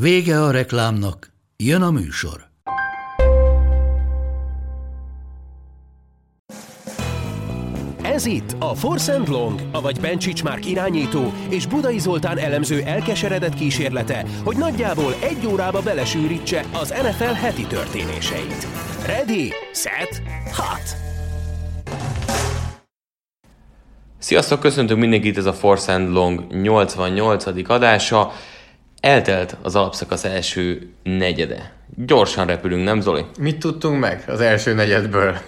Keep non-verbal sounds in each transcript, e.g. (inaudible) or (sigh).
Vége a reklámnak, jön a műsor. Ez itt a Force and Long, avagy Bencsics Márk irányító és Budai Zoltán elemző elkeseredett kísérlete, hogy nagyjából egy órába belesűrítse az NFL heti történéseit. Ready, set, hot! Sziasztok, köszöntök mindenkit, ez a Force and Long 88. adása. Eltelt az alapszakasz első negyede. Gyorsan repülünk, nem Zoli? Mit tudtunk meg az első negyedből?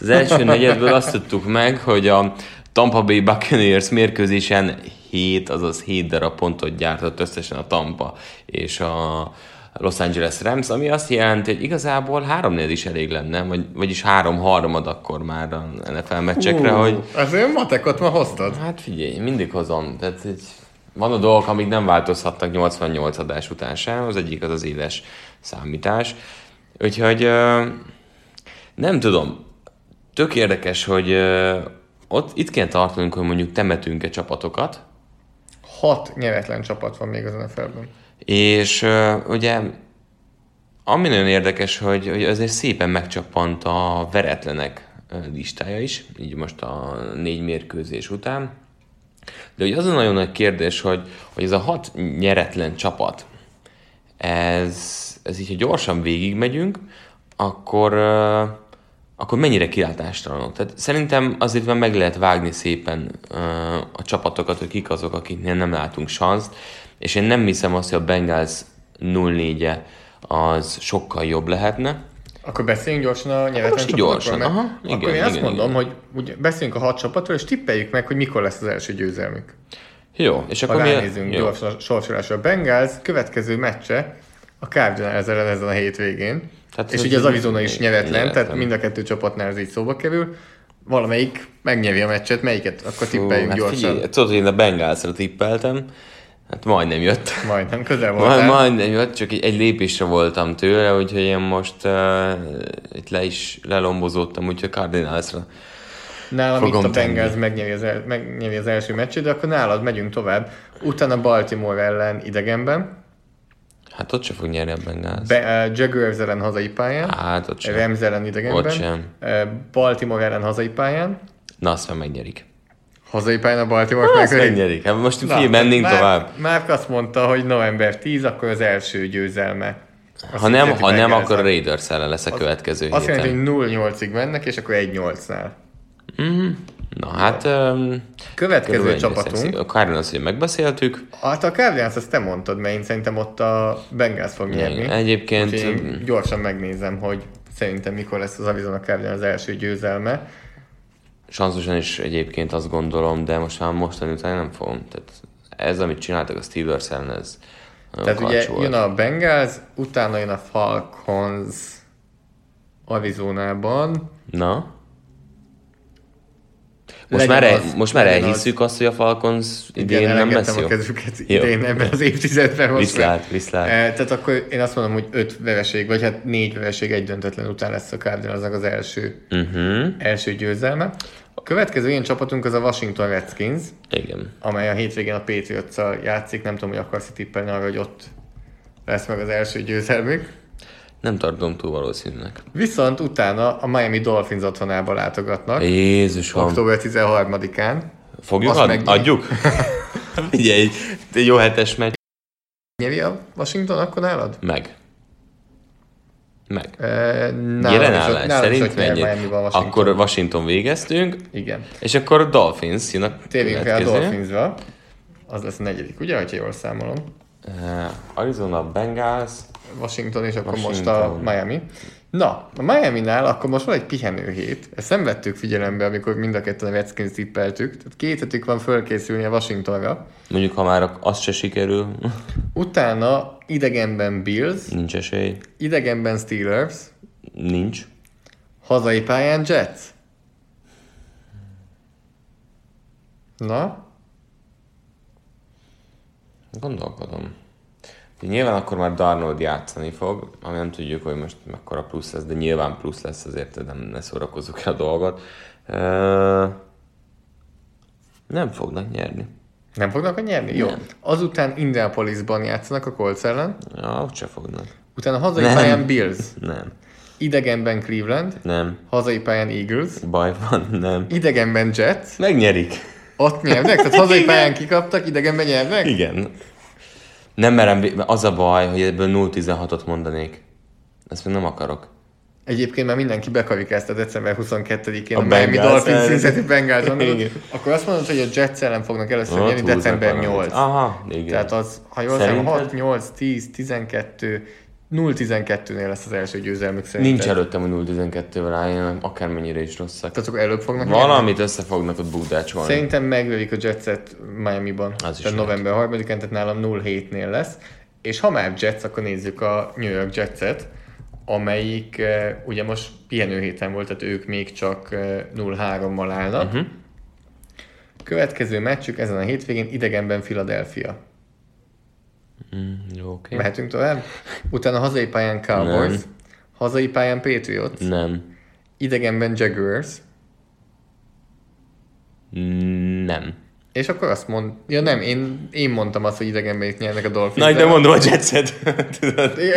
Az első negyedből azt tudtuk meg, hogy a Tampa Bay Buccaneers mérkőzésen 7, azaz 7 darab pontot gyártott összesen a Tampa és a Los Angeles Rams, ami azt jelenti, hogy igazából három is elég lenne, vagy, vagyis három harmad akkor már a NFL meccsekre, uh, hogy... Azért matekot ma hoztad? Hát figyelj, mindig hozom. Tehát egy, van a dolgok, amik nem változhatnak 88 adás után sem, az egyik az az éles számítás. Úgyhogy nem tudom, tök érdekes, hogy ott itt kell tartanunk, hogy mondjuk temetünk-e csapatokat. Hat nyeretlen csapat van még az NFL-ben. És ugye ami nagyon érdekes, hogy, hogy azért szépen megcsapant a veretlenek listája is, így most a négy mérkőzés után. De ugye az a nagyon nagy kérdés, hogy, hogy ez a hat nyeretlen csapat, ez, ez így, ha gyorsan végigmegyünk, akkor, akkor mennyire kilátástalanok. Tehát szerintem azért van meg lehet vágni szépen a csapatokat, hogy kik azok, akiknél nem látunk sanszt, és én nem hiszem azt, hogy a Bengals 0-4-e az sokkal jobb lehetne. Akkor beszéljünk gyorsan a nyeretlen csapatokról, gyorsan, mert aha, igen, akkor igen, én azt igen, mondom, igen. hogy ugye beszéljünk a hat csapatról, és tippeljük meg, hogy mikor lesz az első győzelmük. Jó, és Ha akkor mi... ránézünk jó. gyorsan sorsolásra. A Bengals következő meccse a Cardinals ellen ezen a hétvégén. Tehát és ugye az Arizona is nyeretlen, tehát mind a kettő csapatnál ez így szóba kerül. Valamelyik megnyeri a meccset, melyiket? Akkor Fú, tippeljünk hát gyorsan. figyelj, tudod, hogy én a Bengalsra tippeltem, hát majdnem jött. Majdnem, közel Majd, voltál. majdnem jött, csak egy, egy lépésre voltam tőle, úgyhogy én most uh, itt le is lelombozódtam, úgyhogy Cardinalsra. Nálam fogom itt a. Bengals megnyeri az, el, megnyeri az első meccset, de akkor nálad megyünk tovább. Utána Baltimore ellen idegenben, Hát ott se fog nyerni a Bengals. Be, uh, Jaguars ellen hazai pályán, Hát ott sem. Rams ellen idegenben, Ott sem. Uh, Baltimore ellen hazai pályán, Na, azt már megnyerik. Hazai pályán a Baltimore Azt megölik. megnyerik. Hát most figyelj, mennénk Márk- tovább. Márk azt mondta, hogy november 10, akkor az első győzelme. a Ha nem, ha nem, akkor a Raiders ellen lesz a következő Azt jelenti, héten. hogy 0-8-ig mennek, és akkor 1-8-nál. Na hát... Um, Következő csapatunk. A Cardinals megbeszéltük. Hát a Cardinals azt te mondtad, mert én szerintem ott a Bengals fog nyerni. Egyébként Úgyhogy gyorsan megnézem, hogy szerintem mikor lesz az Arizona Cardinals az első győzelme. Sanzosan is egyébként azt gondolom, de most már mostani után nem fogom. Tehát ez, amit csináltak a Steelers ellen, ez Tehát ugye volt. jön a Bengals, utána jön a Falcons Arizonában. Na? Most már, el, az, most már elhisszük azt, hogy a Falcons idén Igen, nem lesz jó? a kezüket Jó. idén ebben az évtizedben. most Viszlát, viszlát. Eh, Tehát akkor én azt mondom, hogy öt vereség, vagy hát négy vereség, egy döntetlen után lesz a Cardinalsnak az első, Uh-huh. első győzelme. A következő ilyen csapatunk az a Washington Redskins, Igen. amely a hétvégén a patriots játszik. Nem tudom, hogy akarsz tippelni arra, hogy ott lesz meg az első győzelmük. Nem tartom túl valószínűnek. Viszont utána a Miami Dolphins otthonába látogatnak. Jézusom. Október 13-án. Fogjuk Azt ad, megnyeri. adjuk? (laughs) Figyelj, egy jó hetes meccs. Nyeri a Washington akkor nálad? Meg. Meg. E, nálam Jelen állás szerint mennyi? Washington. Akkor Washington végeztünk, Igen. és akkor a Dolphins jön a Térjünk rá a. Dolphinsra. Az lesz a negyedik, ugye, hogyha jól számolom? Uh, Arizona Bengals, Washington és akkor Washington. most a Miami. Na, a Miami-nál akkor most van egy pihenő hét. Ezt nem vettük figyelembe, amikor mind a ketten a Redskins tippeltük. Tehát két hetük van fölkészülni a Washingtonra. mondjuk ha már az se sikerül, Utána idegenben Bills, nincs esély, idegenben Steelers, nincs. hazai pályán Jets. Na, Gondolkodom. Nyilván akkor már Darnold játszani fog, ami nem tudjuk, hogy most mekkora plusz lesz, de nyilván plusz lesz, azért nem ne szórakozzuk el a dolgot. Uh, nem fognak nyerni. nem fognak nyerni? Jó. Nem. Azután Indianapolisban játszanak a Colts ellen, Ja, ott se fognak. utána hazai Nem. pályán Bills, Nem. idegenben Cleveland, Nem. hazai pályán Eagles, Baj van, nem. idegenben Jets, Megnyerik. ott nyernek, tehát hazai (laughs) pályán kikaptak, idegenben nyernek? Igen. Nem merem, az a baj, hogy ebből 0-16-ot mondanék. Ezt még nem akarok. Egyébként már mindenki bekarikázta december 22-én a, A Miami Dolphins. Cincinnati Bengals. Akkor azt mondod, hogy a Jets ellen fognak először nyerni december valamit. 8. Aha, igen. Tehát az, ha jól Szerinted? 6, 8, 10, 12, 0-12-nél lesz az első győzelmük szerintem. Nincs előttem, hogy 0-12-vel álljanak, akármennyire is rosszak. Tehát akkor előbb fognak? Valamit össze fognak ott búdácsolni. Szerintem megverik a Jetset Miami-ban. Az tehát november 3-án, tehát nálam 0-7-nél lesz. És ha már Jets, akkor nézzük a New York Jetset, amelyik eh, ugye most pihenő héten volt, tehát ők még csak eh, 0-3-mal állnak. Mhm. Uh-huh. Következő meccsük ezen a hétvégén idegenben Philadelphia. Mm, oké. Mehetünk tovább? Utána hazai pályán Cowboys, Nem. hazai pályán Patriots, Nem. idegenben Jaguars, Nem. És akkor azt mond... Ja nem, én, én mondtam azt, hogy idegenben itt nyernek a Dolphins. Na, de mondom a Jetset.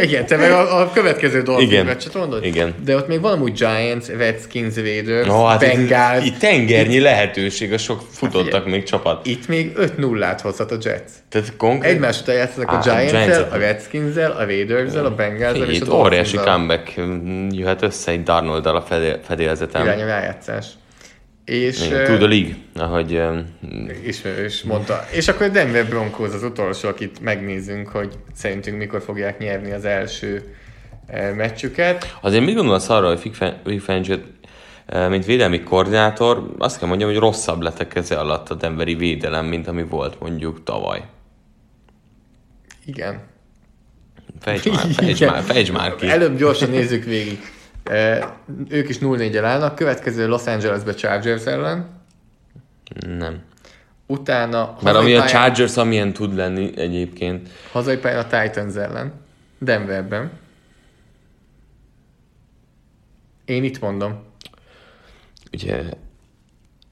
Igen, te meg a, a következő Dolphins meccset mondod? Igen. De ott még van amúgy Giants, Redskins, Raiders, No, hát Bengals. itt, itt tengernyi lehetőség, a sok futottak még csapat. Itt még 5-0-át hozhat a Jets. Tehát konkrét... Egymás után játszanak a Giants-el, a Redskins-el, a Raiders-el, a Bengals-el és a Itt óriási Dolphins-el. comeback mm, jöhet össze egy Darnold a fedél, fedélzetem. Irány a rájátszás. És Igen, eh, To the league, ahogy um, ismerős mondta. És akkor Denver Broncos az utolsó, akit megnézzünk, hogy szerintünk mikor fogják nyerni az első meccsüket. Azért mit gondolsz arra, hogy Vic Fan- Vic Fangio, mint védelmi koordinátor, azt kell mondjam, hogy rosszabb lett a keze alatt a Denveri védelem, mint ami volt mondjuk tavaly. Igen. Fejtsd már, (laughs) fejtsd már, fejtsd már ki. Előbb gyorsan nézzük végig. Ők is 0-4-el állnak, következő Los Angelesbe Chargers ellen, Nem. utána Mert ami a pályán- Chargers, amilyen tud lenni egyébként, hazai pályán a Titans ellen, Denverben. Én itt mondom. ugye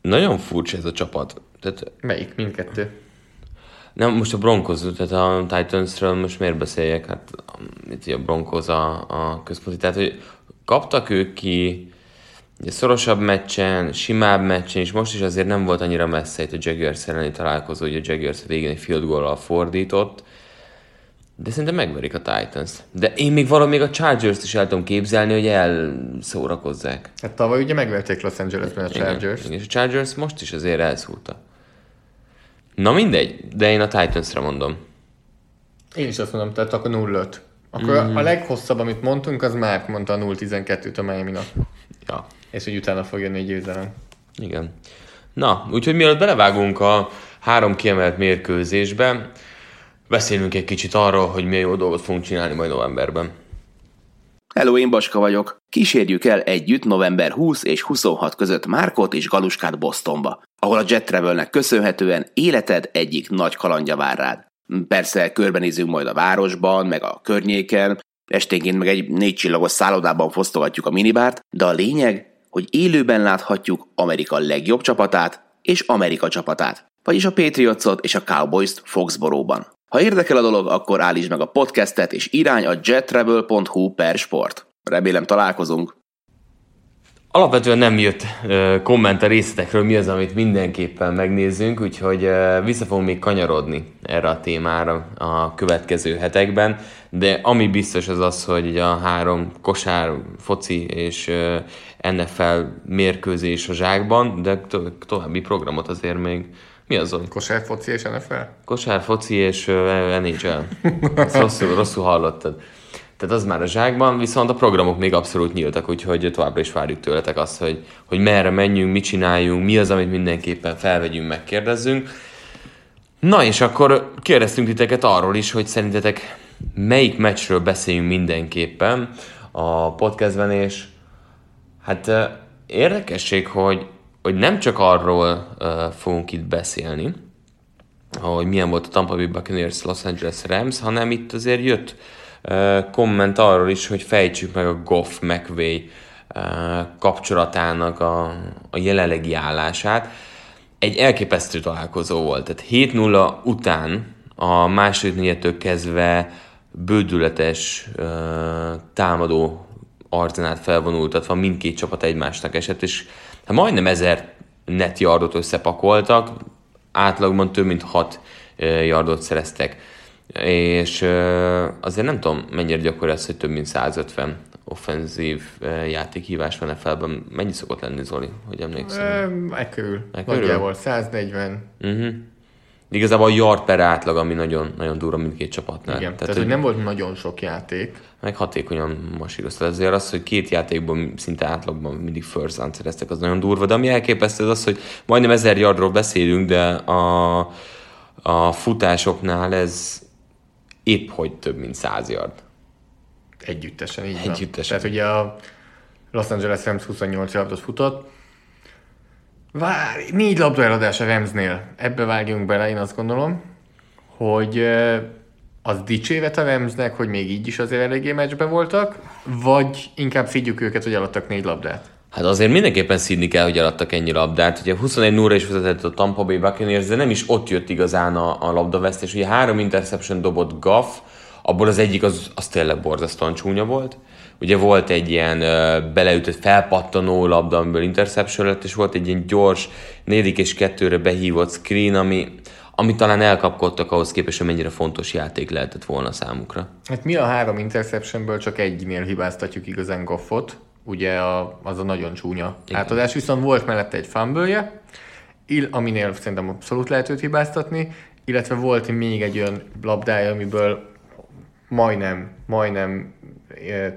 nagyon furcsa ez a csapat. Tehát Melyik? Mindkettő. Nem, most a Broncos, tehát a Titansről most miért beszéljek? Hát itt a Broncos a, a központi. Tehát, hogy kaptak ők ki ugye szorosabb meccsen, simább meccsen, és most is azért nem volt annyira messze itt a Jaguars elleni találkozó, hogy a Jaguars végén egy field goal fordított, de szerintem megverik a Titans. De én még valami még a Chargers-t is el tudom képzelni, hogy elszórakozzák. Hát tavaly ugye megverték Los Angelesben a Chargers. Igen, igen, és a Chargers most is azért elszúrta. Na mindegy, de én a Titans-ra mondom. Én is azt mondom, tehát akkor 0 Akkor Mhm. a leghosszabb, amit mondtunk, az Márk mondta a 0-12-t a Miami-nak. Ja, És hogy utána fog jönni egy győzelem. igen. Na, úgyhogy mielőtt belevágunk a három kiemelt mérkőzésbe, beszélünk egy kicsit arról, hogy milyen jó dolgot fogunk csinálni majd novemberben. Hello, én Baska vagyok. Kísérjük el együtt november 20 és 26 között Márkot és Galuskát Bostonba, ahol a Jet Travelnek köszönhetően életed egyik nagy kalandja vár rád. Persze körbenézünk majd a városban, meg a környéken, esténként meg egy négy csillagos szállodában fosztogatjuk a minibárt, de a lényeg, hogy élőben láthatjuk Amerika legjobb csapatát és Amerika csapatát, vagyis a Patriotsot és a Cowboys-t Foxboróban. Ha érdekel a dolog, akkor állítsd meg a podcastet és irány a jettravel.hu per sport. Remélem találkozunk. Alapvetően nem jött ö, komment a részletekről, mi az, amit mindenképpen megnézzünk, úgyhogy ö, vissza fogunk még kanyarodni erre a témára a következő hetekben, de ami biztos az az, hogy a három kosár, foci és ö, NFL mérkőzés a zsákban, de to- további programot azért még Mi az? Kosár, foci és NFL? Kosár, foci és uh, NHL. Ezt rosszul, rosszul hallottad. Tehát az már a zsákban, viszont a programok még abszolút nyíltak, úgyhogy továbbra is várjuk tőletek azt, hogy, hogy merre menjünk, mit csináljunk, mi az, amit mindenképpen felvegyünk, megkérdezzünk. Na és akkor kérdeztünk titeket arról is, hogy szerintetek melyik meccsről beszéljünk mindenképpen a podcastben, és hát érdekesség, hogy, hogy nem csak arról uh, fogunk itt beszélni, hogy milyen volt a Tampa Bay Buccaneers Los Angeles Rams, hanem itt azért jött uh, komment arról is, hogy fejtsük meg a Goff McVay kapcsolatának a, a jelenlegi állását. Egy elképesztő találkozó volt, tehát 7-0 után a második negyedtől kezdve bődületes támadó arzenát felvonultatva mindkét csapat egymásnak esett, és hát majdnem ezer net yardot összepakoltak, átlagban több mint 6 yardot szereztek. És azért nem tudom, mennyire gyakori ez, hogy több mint 150 offenzív játékhívás van felben. Mennyi szokott lenni, Zoli, hogy emlékszem? E, körül. Nagyjából 140. Uh-huh igazából a yard per átlag, ami nagyon, nagyon durva mindkét csapatnál. Igen, tehát, tehát hogy nem volt nagyon sok játék. Meg hatékonyan masírozta. Ezért az, hogy két játékban szinte átlagban mindig first down szereztek, az nagyon durva. De ami elképesztő az az, hogy majdnem ezer yardról beszélünk, de a, a futásoknál ez épp hogy több, mint száz yard. Együttesen, így Együttesen. Van. Tehát ugye a Los Angeles Rams 28 yardot futott, Vár, négy labda eladás a Remsnél. Ebbe vágjunk bele, én azt gondolom, hogy az dicsévet a Remsnek, hogy még így is azért eléggé meccsbe voltak, vagy inkább szídjuk őket, hogy eladtak négy labdát? Hát azért mindenképpen szídni kell, hogy eladtak ennyi labdát. Ugye 21 0 is vezetett a Tampa Bay Buccaneers, de nem is ott jött igazán a, a labdavesztés. Ugye három interception dobott Gaff, abból az egyik az, az tényleg borzasztóan csúnya volt. Ugye volt egy ilyen uh, beleütött felpattanó labda, amiből interception lett, és volt egy ilyen gyors negyedik és kettőre behívott screen, ami, ami talán elkapkodtak ahhoz képest, hogy mennyire fontos játék lehetett volna számukra. Hát mi a három interceptionből csak egynél hibáztatjuk igazán Goffot, ugye a, az a nagyon csúnya Igen. átadás, viszont volt mellette egy fumble aminél szerintem abszolút lehet őt hibáztatni, illetve volt még egy olyan labdája, amiből majdnem, majdnem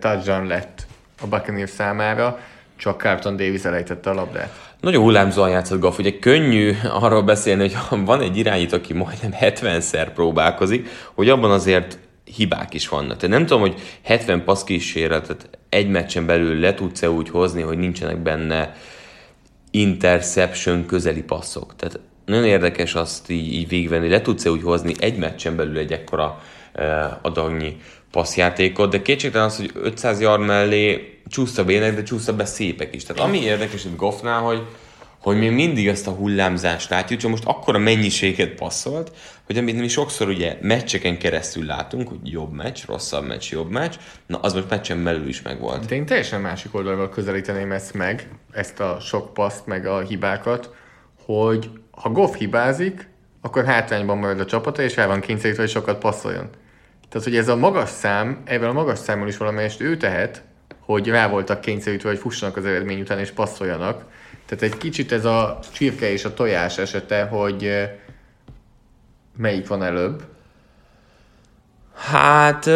touchdown lett a Buccaneers számára, csak Carlton Davis elejtette a labdát. Nagyon hullámzóan játszott Goff. Ugye könnyű arról beszélni, hogy van egy irányító, aki majdnem 70-szer próbálkozik, hogy abban azért hibák is vannak. Tehát nem tudom, hogy 70 passz kísérletet egy meccsen belül le tudsz-e úgy hozni, hogy nincsenek benne interception közeli passzok. Tehát nagyon érdekes azt így, így végigvenni, le tudsz-e úgy hozni egy meccsen belül egy ekkora eh, adagnyi passzjátékot, de kétségtelen az, hogy 500 yard mellé csúszta vének, de csúszta be szépek is. Tehát ami érdekes itt Goffnál, hogy, hogy mi mindig ezt a hullámzást látjuk, csak most akkora mennyiséget passzolt, hogy amit mi sokszor ugye meccseken keresztül látunk, hogy jobb meccs, rosszabb meccs, jobb meccs, na az most meccsen belül is megvolt. De én teljesen másik oldalról közelíteném ezt meg, ezt a sok paszt, meg a hibákat, hogy ha Goff hibázik, akkor hátrányban marad a csapata, és el van kényszerítve, hogy sokat passzoljon. Tehát, hogy ez a magas szám, ebben a magas számmal is valamelyest ő tehet, hogy rá voltak kényszerítve, hogy fussanak az eredmény után és passzoljanak. Tehát egy kicsit ez a csirke és a tojás esete, hogy melyik van előbb. Hát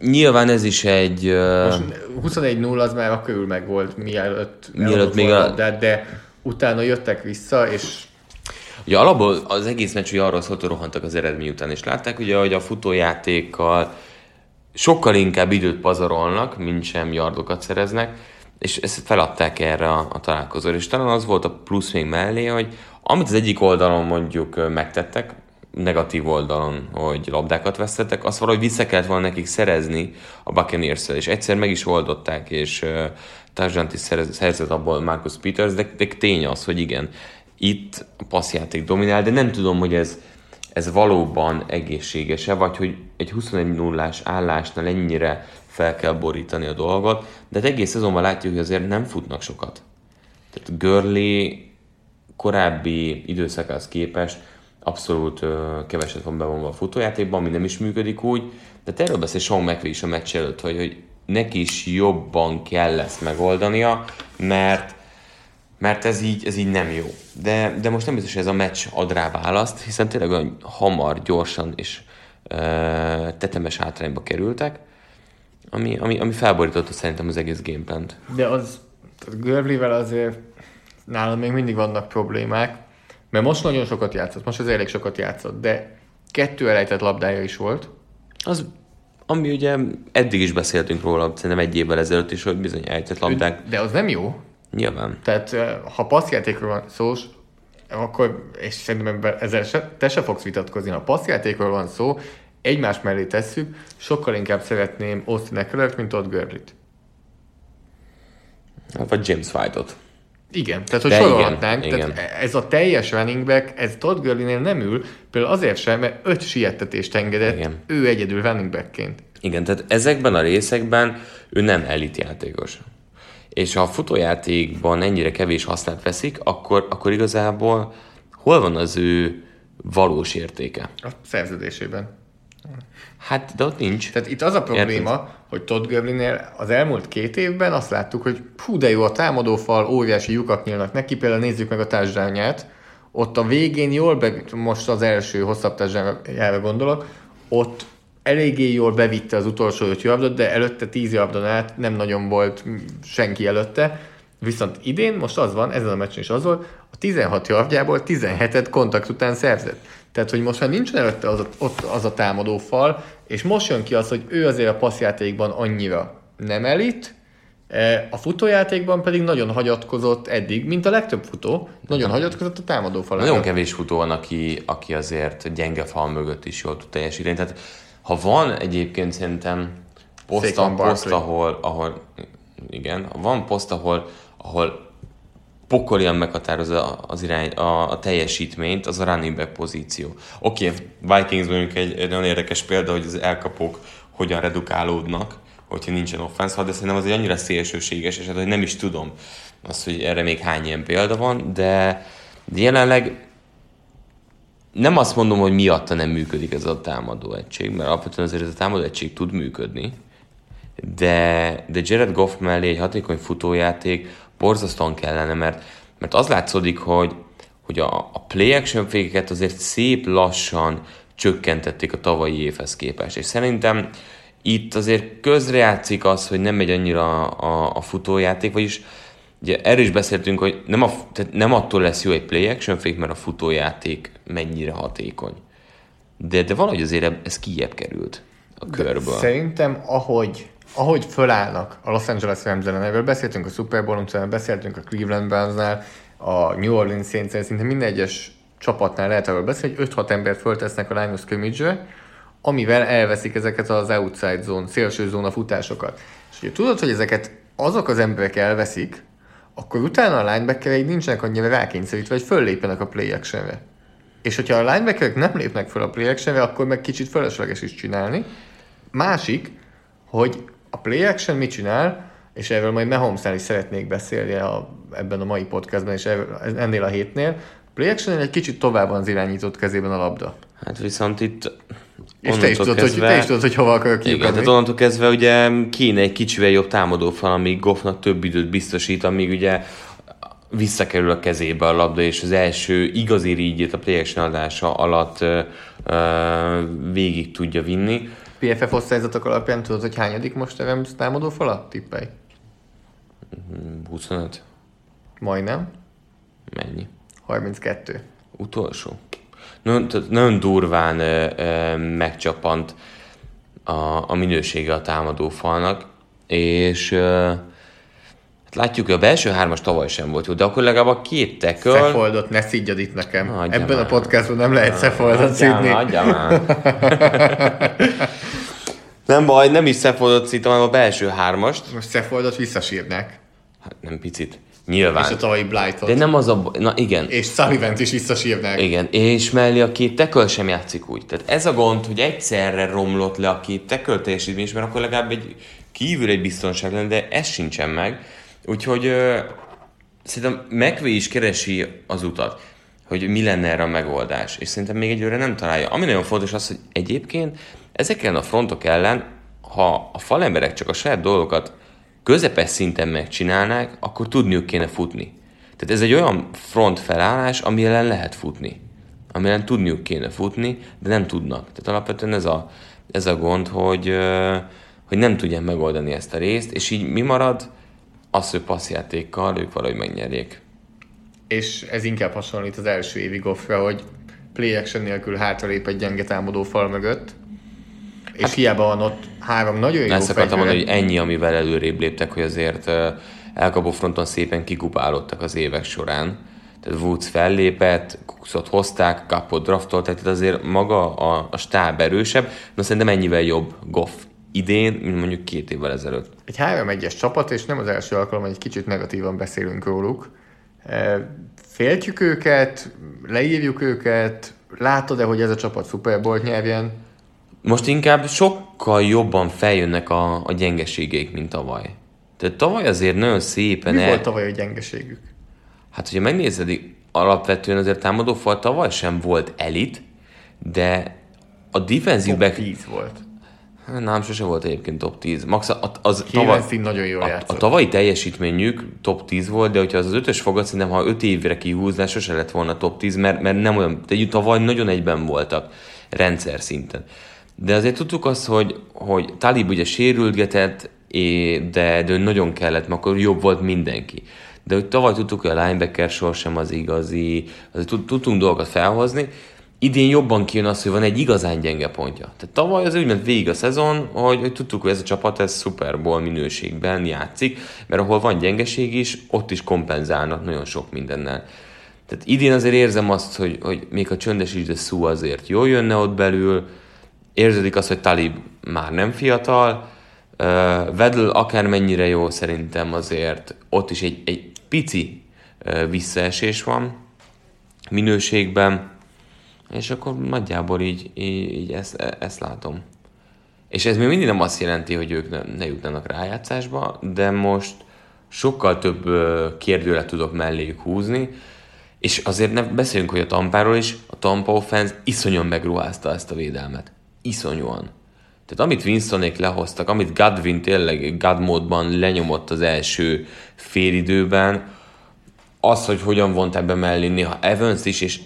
nyilván ez is egy... Most 21-0 az már a körül meg volt, mielőtt, mielőtt még a... de, de utána jöttek vissza, és Ugye alapból az egész meccs ugye arról szólt, hogy rohantak az eredmény után, és látták ugye, hogy a futójátékkal sokkal inkább időt pazarolnak, mint sem yardokat szereznek, és ezt feladták erre a, a találkozóra. És talán az volt a plusz még mellé, hogy amit az egyik oldalon mondjuk megtettek, negatív oldalon, hogy labdákat vesztettek, azt valahogy vissza kellett volna nekik szerezni a buccaneers és egyszer meg is oldották, és uh, touchdown is szerzett abból Marcus Peters, de, de tény az, hogy igen, itt a passzjáték dominál, de nem tudom, hogy ez, ez valóban egészséges-e, vagy hogy egy 21 0 állásnál ennyire fel kell borítani a dolgot, de hát egész szezonban látjuk, hogy azért nem futnak sokat. Tehát Görli korábbi időszakához képest abszolút uh, keveset van bevonva a futójátékban, ami nem is működik úgy, de erről beszél Sean McVay is a meccs előtt, hogy, hogy neki is jobban kell ezt megoldania, mert mert ez így, ez így nem jó. De, de most nem biztos, hogy ez a meccs ad rá választ, hiszen tényleg olyan hamar, gyorsan és ö, tetemes hátrányba kerültek, ami, ami, ami felborította szerintem az egész gameplant. De az, Görlivel azért nálam még mindig vannak problémák, mert most nagyon sokat játszott, most az elég sokat játszott, de kettő elejtett labdája is volt. Az, ami ugye eddig is beszéltünk róla, szerintem egy évvel ezelőtt is, hogy bizony elejtett labdák. De az nem jó. Nyilván. Tehát ha passzjátékról van szó, akkor, és szerintem ezzel se, te se fogsz vitatkozni, ha passzjátékról van szó, egymás mellé tesszük, sokkal inkább szeretném Austin Eckler, mint Todd Gurley-t. Vagy James White-ot. Igen, tehát hogy De sorolhatnánk, igen, tehát igen. ez a teljes running back, ez Todd Gurley-nél nem ül, például azért sem, mert öt siettetést engedett Igen. ő egyedül running backként. Igen, tehát ezekben a részekben ő nem elit játékos. És ha a futójátékban ennyire kevés hasznát veszik, akkor, akkor igazából hol van az ő valós értéke? A szerződésében. Hát, de ott nincs. Tehát itt az a probléma, hogy Todd Gurley-nél az elmúlt két évben azt láttuk, hogy hú, de jó a támadófal, óriási lyukak nyílnak neki, például nézzük meg a touchdownját, ott a végén jól, be, most az első hosszabb touchdownjára gondolok, ott eléggé jól bevitte az utolsó öt yardot, de előtte 10 yardon át nem nagyon volt senki előtte. Viszont idén most az van, ezen a meccsen is az volt, a 16 yardjából 17-et kontakt után szerzett. Tehát, hogy most már nincsen előtte az a, ott az a támadó fal, és most jön ki az, hogy ő azért a passzjátékban annyira nem elit, e, a futójátékban pedig nagyon hagyatkozott eddig, mint a legtöbb futó, nagyon hagyatkozott a támadó falára. Nagyon kevés futó van, aki, aki azért gyenge fal mögött is jól tud teljesíteni. Tehát ha van egyébként szerintem poszt, poszt ahol, ahol, igen, van poszt, ahol, ahol pokolian meghatározza az irány, a, a teljesítményt, az a running back pozíció. Oké, okay, Vikings mondjuk egy, egy nagyon érdekes példa, hogy az elkapók hogyan redukálódnak, hogyha nincsen offense, de szerintem az egy annyira szélsőséges eset, hogy nem is tudom azt, hogy erre még hány ilyen példa van, de, de jelenleg nem azt mondom, hogy miatta nem működik ez a támadó egység, mert alapvetően azért ez a támadó egység tud működni, de, de Jared Goff mellé egy hatékony futójáték borzasztóan kellene, mert, mert az látszódik, hogy, hogy a, a play action fékeket azért szép lassan csökkentették a tavalyi évhez képest, és szerintem itt azért közrejátszik az, hogy nem megy annyira a, a futójáték, vagyis ugye erről is beszéltünk, hogy nem, a, tehát nem attól lesz jó egy play action fék, mert a futójáték mennyire hatékony. De, de valahogy azért ez kijebb került a körből. Szerintem, ahogy, ahogy fölállnak a Los Angeles Rams ellen, erről beszéltünk a Super bowl beszéltünk a Cleveland Brownsnál, a New Orleans saints szinte minden egyes csapatnál lehet arról beszélni, hogy 5-6 embert föltesznek a line of scrimmage amivel elveszik ezeket az outside zone, szélső zóna futásokat. És ugye tudod, hogy ezeket azok az emberek elveszik, akkor utána a linebackereid nincsenek annyira rákényszerítve, hogy föllépjenek a play actionre. És hogyha a linebackerek nem lépnek fel a play actionre, akkor meg kicsit fölösleges is csinálni. Másik, hogy a play action mit csinál, és erről majd mahomes is szeretnék beszélni a, ebben a mai podcastban, és erről, ennél a hétnél, play action egy kicsit tovább van az irányított kezében a labda. Hát viszont itt És te is, tudod, kezdve, hogy, te is tudod, hogy hova akarok Igen, tehát kiukadni. onnantól kezdve ugye kéne egy kicsivel jobb támadófal, amíg Goffnak több időt biztosít, amíg ugye visszakerül a kezébe a labda, és az első igazi rígyét a play action adása alatt ö, ö, végig tudja vinni. PFF osztályzatok alapján tudod, hogy hányadik most Rams támadó falat? Tippelj. 25? Majdnem. Mennyi? 32. Utolsó? Nagyon, nagyon durván ö, ö, megcsapant a, a minősége a támadó falnak, és ö, látjuk, hogy a belső hármas tavaly sem volt jó, de akkor legalább a két teköl... Szefoldot ne szidjad itt nekem. Adja Ebben már. a podcastban nem lehet Szefoldot szidni. már. (laughs) nem baj, nem is Szefoldot szítem, hanem a belső hármast. Most Szefoldot visszasírnák. Hát nem picit. Nyilván. És a tavalyi Blightot. De nem az a... Na igen. És sullivan is visszasírnák. Igen, és mellé a két teköl sem játszik úgy. Tehát ez a gond, hogy egyszerre romlott le a két teköl teljesítmény, mert akkor legalább egy kívül egy biztonság lenne, de ez sincsen meg. Úgyhogy ö, szerintem McVay is keresi az utat, hogy mi lenne erre a megoldás, és szerintem még egyőre nem találja. Ami nagyon fontos az, hogy egyébként ezeken a frontok ellen, ha a falemberek csak a saját dolgokat közepes szinten megcsinálnák, akkor tudniuk kéne futni. Tehát ez egy olyan front felállás, ami ellen lehet futni. Ami ellen tudniuk kéne futni, de nem tudnak. Tehát alapvetően ez a, ez a gond, hogy, hogy nem tudják megoldani ezt a részt, és így mi marad? Az, hogy passzjátékkal ők valahogy megnyerjék. És ez inkább hasonlít az első évi goffra, hogy play action nélkül hátralép egy gyenge támadó fal mögött, és hát, hiába van ott három nagyon jó Ezt akartam mondani, hogy ennyi, amivel előrébb léptek, hogy azért elkapó fronton szépen kikupálódtak az évek során. Tehát Woods fellépett, Cooksot hozták, kapott draftolt, tehát azért maga a, a stáb erősebb, de szerintem ennyivel jobb Goff idén, mint mondjuk két évvel ezelőtt. Egy 3-1-es csapat, és nem az első alkalom, hogy egy kicsit negatívan beszélünk róluk. E, Féltjük őket, leírjuk őket, látod-e, hogy ez a csapat Super Bowl nyerjen? Most inkább sokkal jobban feljönnek a, a gyengeségeik, mint tavaly. Tehát tavaly azért nagyon szépen... Mi el- volt tavaly a gyengeségük? Hát, hogyha megnézed, alapvetően azért támadó fal tavaly sem volt elit, de a defensive back... 10 volt. Nem, sose volt egyébként top 10. Max a- az tavaly, nagyon jól a, a tavalyi teljesítményük top 10 volt, de hogyha az az ötös fogad, szerintem ha 5 évre kihúzná, sose lett volna top 10, mert, mert nem olyan, de tavaly nagyon egyben voltak rendszer szinten. De azért tudtuk azt, hogy, hogy Talib ugye sérülgetett, de, de nagyon kellett, mert akkor jobb volt mindenki. De hogy tavaly tudtuk, hogy a linebacker sor sem az igazi, azért tud- tudtunk dolgokat felhozni, idén jobban kijön az, hogy van egy igazán gyenge pontja. Tehát tavaly az úgy ment végig a szezon, hogy, hogy tudtuk, hogy ez a csapat ez Super Bowl minőségben játszik, mert ahol van gyengeség is, ott is kompenzálnak nagyon sok mindennel. Tehát idén azért érzem azt, hogy, hogy még a csöndes is, de szó azért jól jönne ott belül, érződik az, hogy Talib már nem fiatal, uh, Vedl akármennyire jó szerintem azért ott is egy, egy pici uh, visszaesés van minőségben, és akkor nagyjából így, így, így ezt, ezt látom. És ez még mindig nem azt jelenti, hogy ők ne, ne jutnának rájátszásba, de most sokkal több kérdőre tudok melléjük húzni, és azért ne beszéljünk, hogy a Tampáról is, a Tampa offense iszonyan megruházta ezt a védelmet. Iszonyúan. Tehát amit Winstonék lehoztak, amit Godwin tényleg God módban lenyomott az első félidőben, az, hogy hogyan vonták be mellé néha Evans is, és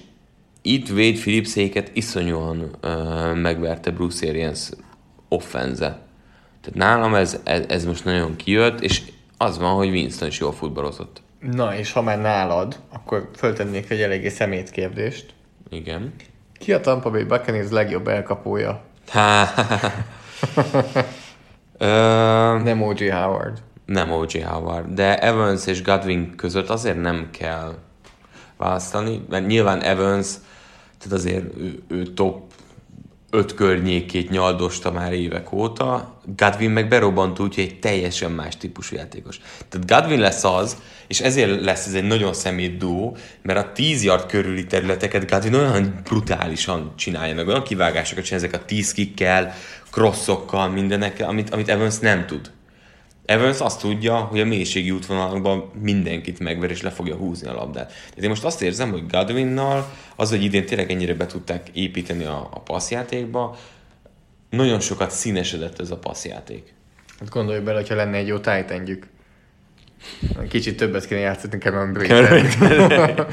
itt Wade Phillipséket iszonyúan uh, megverte Bruce Arians offenze. Tehát nálam ez, ez, ez most nagyon kijött, és az van, hogy Winston is jól futballozott. Na, és ha már nálad, akkor föltennék egy eléggé szemét kérdést. Igen. Ki a Tampa Bay Buccaneers legjobb elkapója? Nem O.J. Howard. nem O.J. Howard, de Evans és Godwin között azért nem kell választani, mert nyilván Evans, tehát azért ő, ő top 5 környékét nyaldosta már évek óta, Godwin meg berobbant úgy, hogy egy teljesen más típusú játékos. Tehát Godwin lesz az, és ezért lesz ez egy nagyon szemét duó, mert a 10 yard körüli területeket Godwin olyan brutálisan csinálja, meg olyan kivágásokat csinál ezek a 10 kikkel, crossokkal, mindenekkel, amit, amit Evans nem tud. Evans azt tudja, hogy a mélységi útvonalakban mindenkit megver és le fogja húzni a labdát. Tehát én most azt érzem, hogy Godwinnal az, hogy idén tényleg ennyire be tudták építeni a, a passzjátékba, nagyon sokat színesedett ez a passzjáték. Hát gondolj bele, hogyha lenne egy jó titan Kicsit többet kéne játszani Cameron Brate.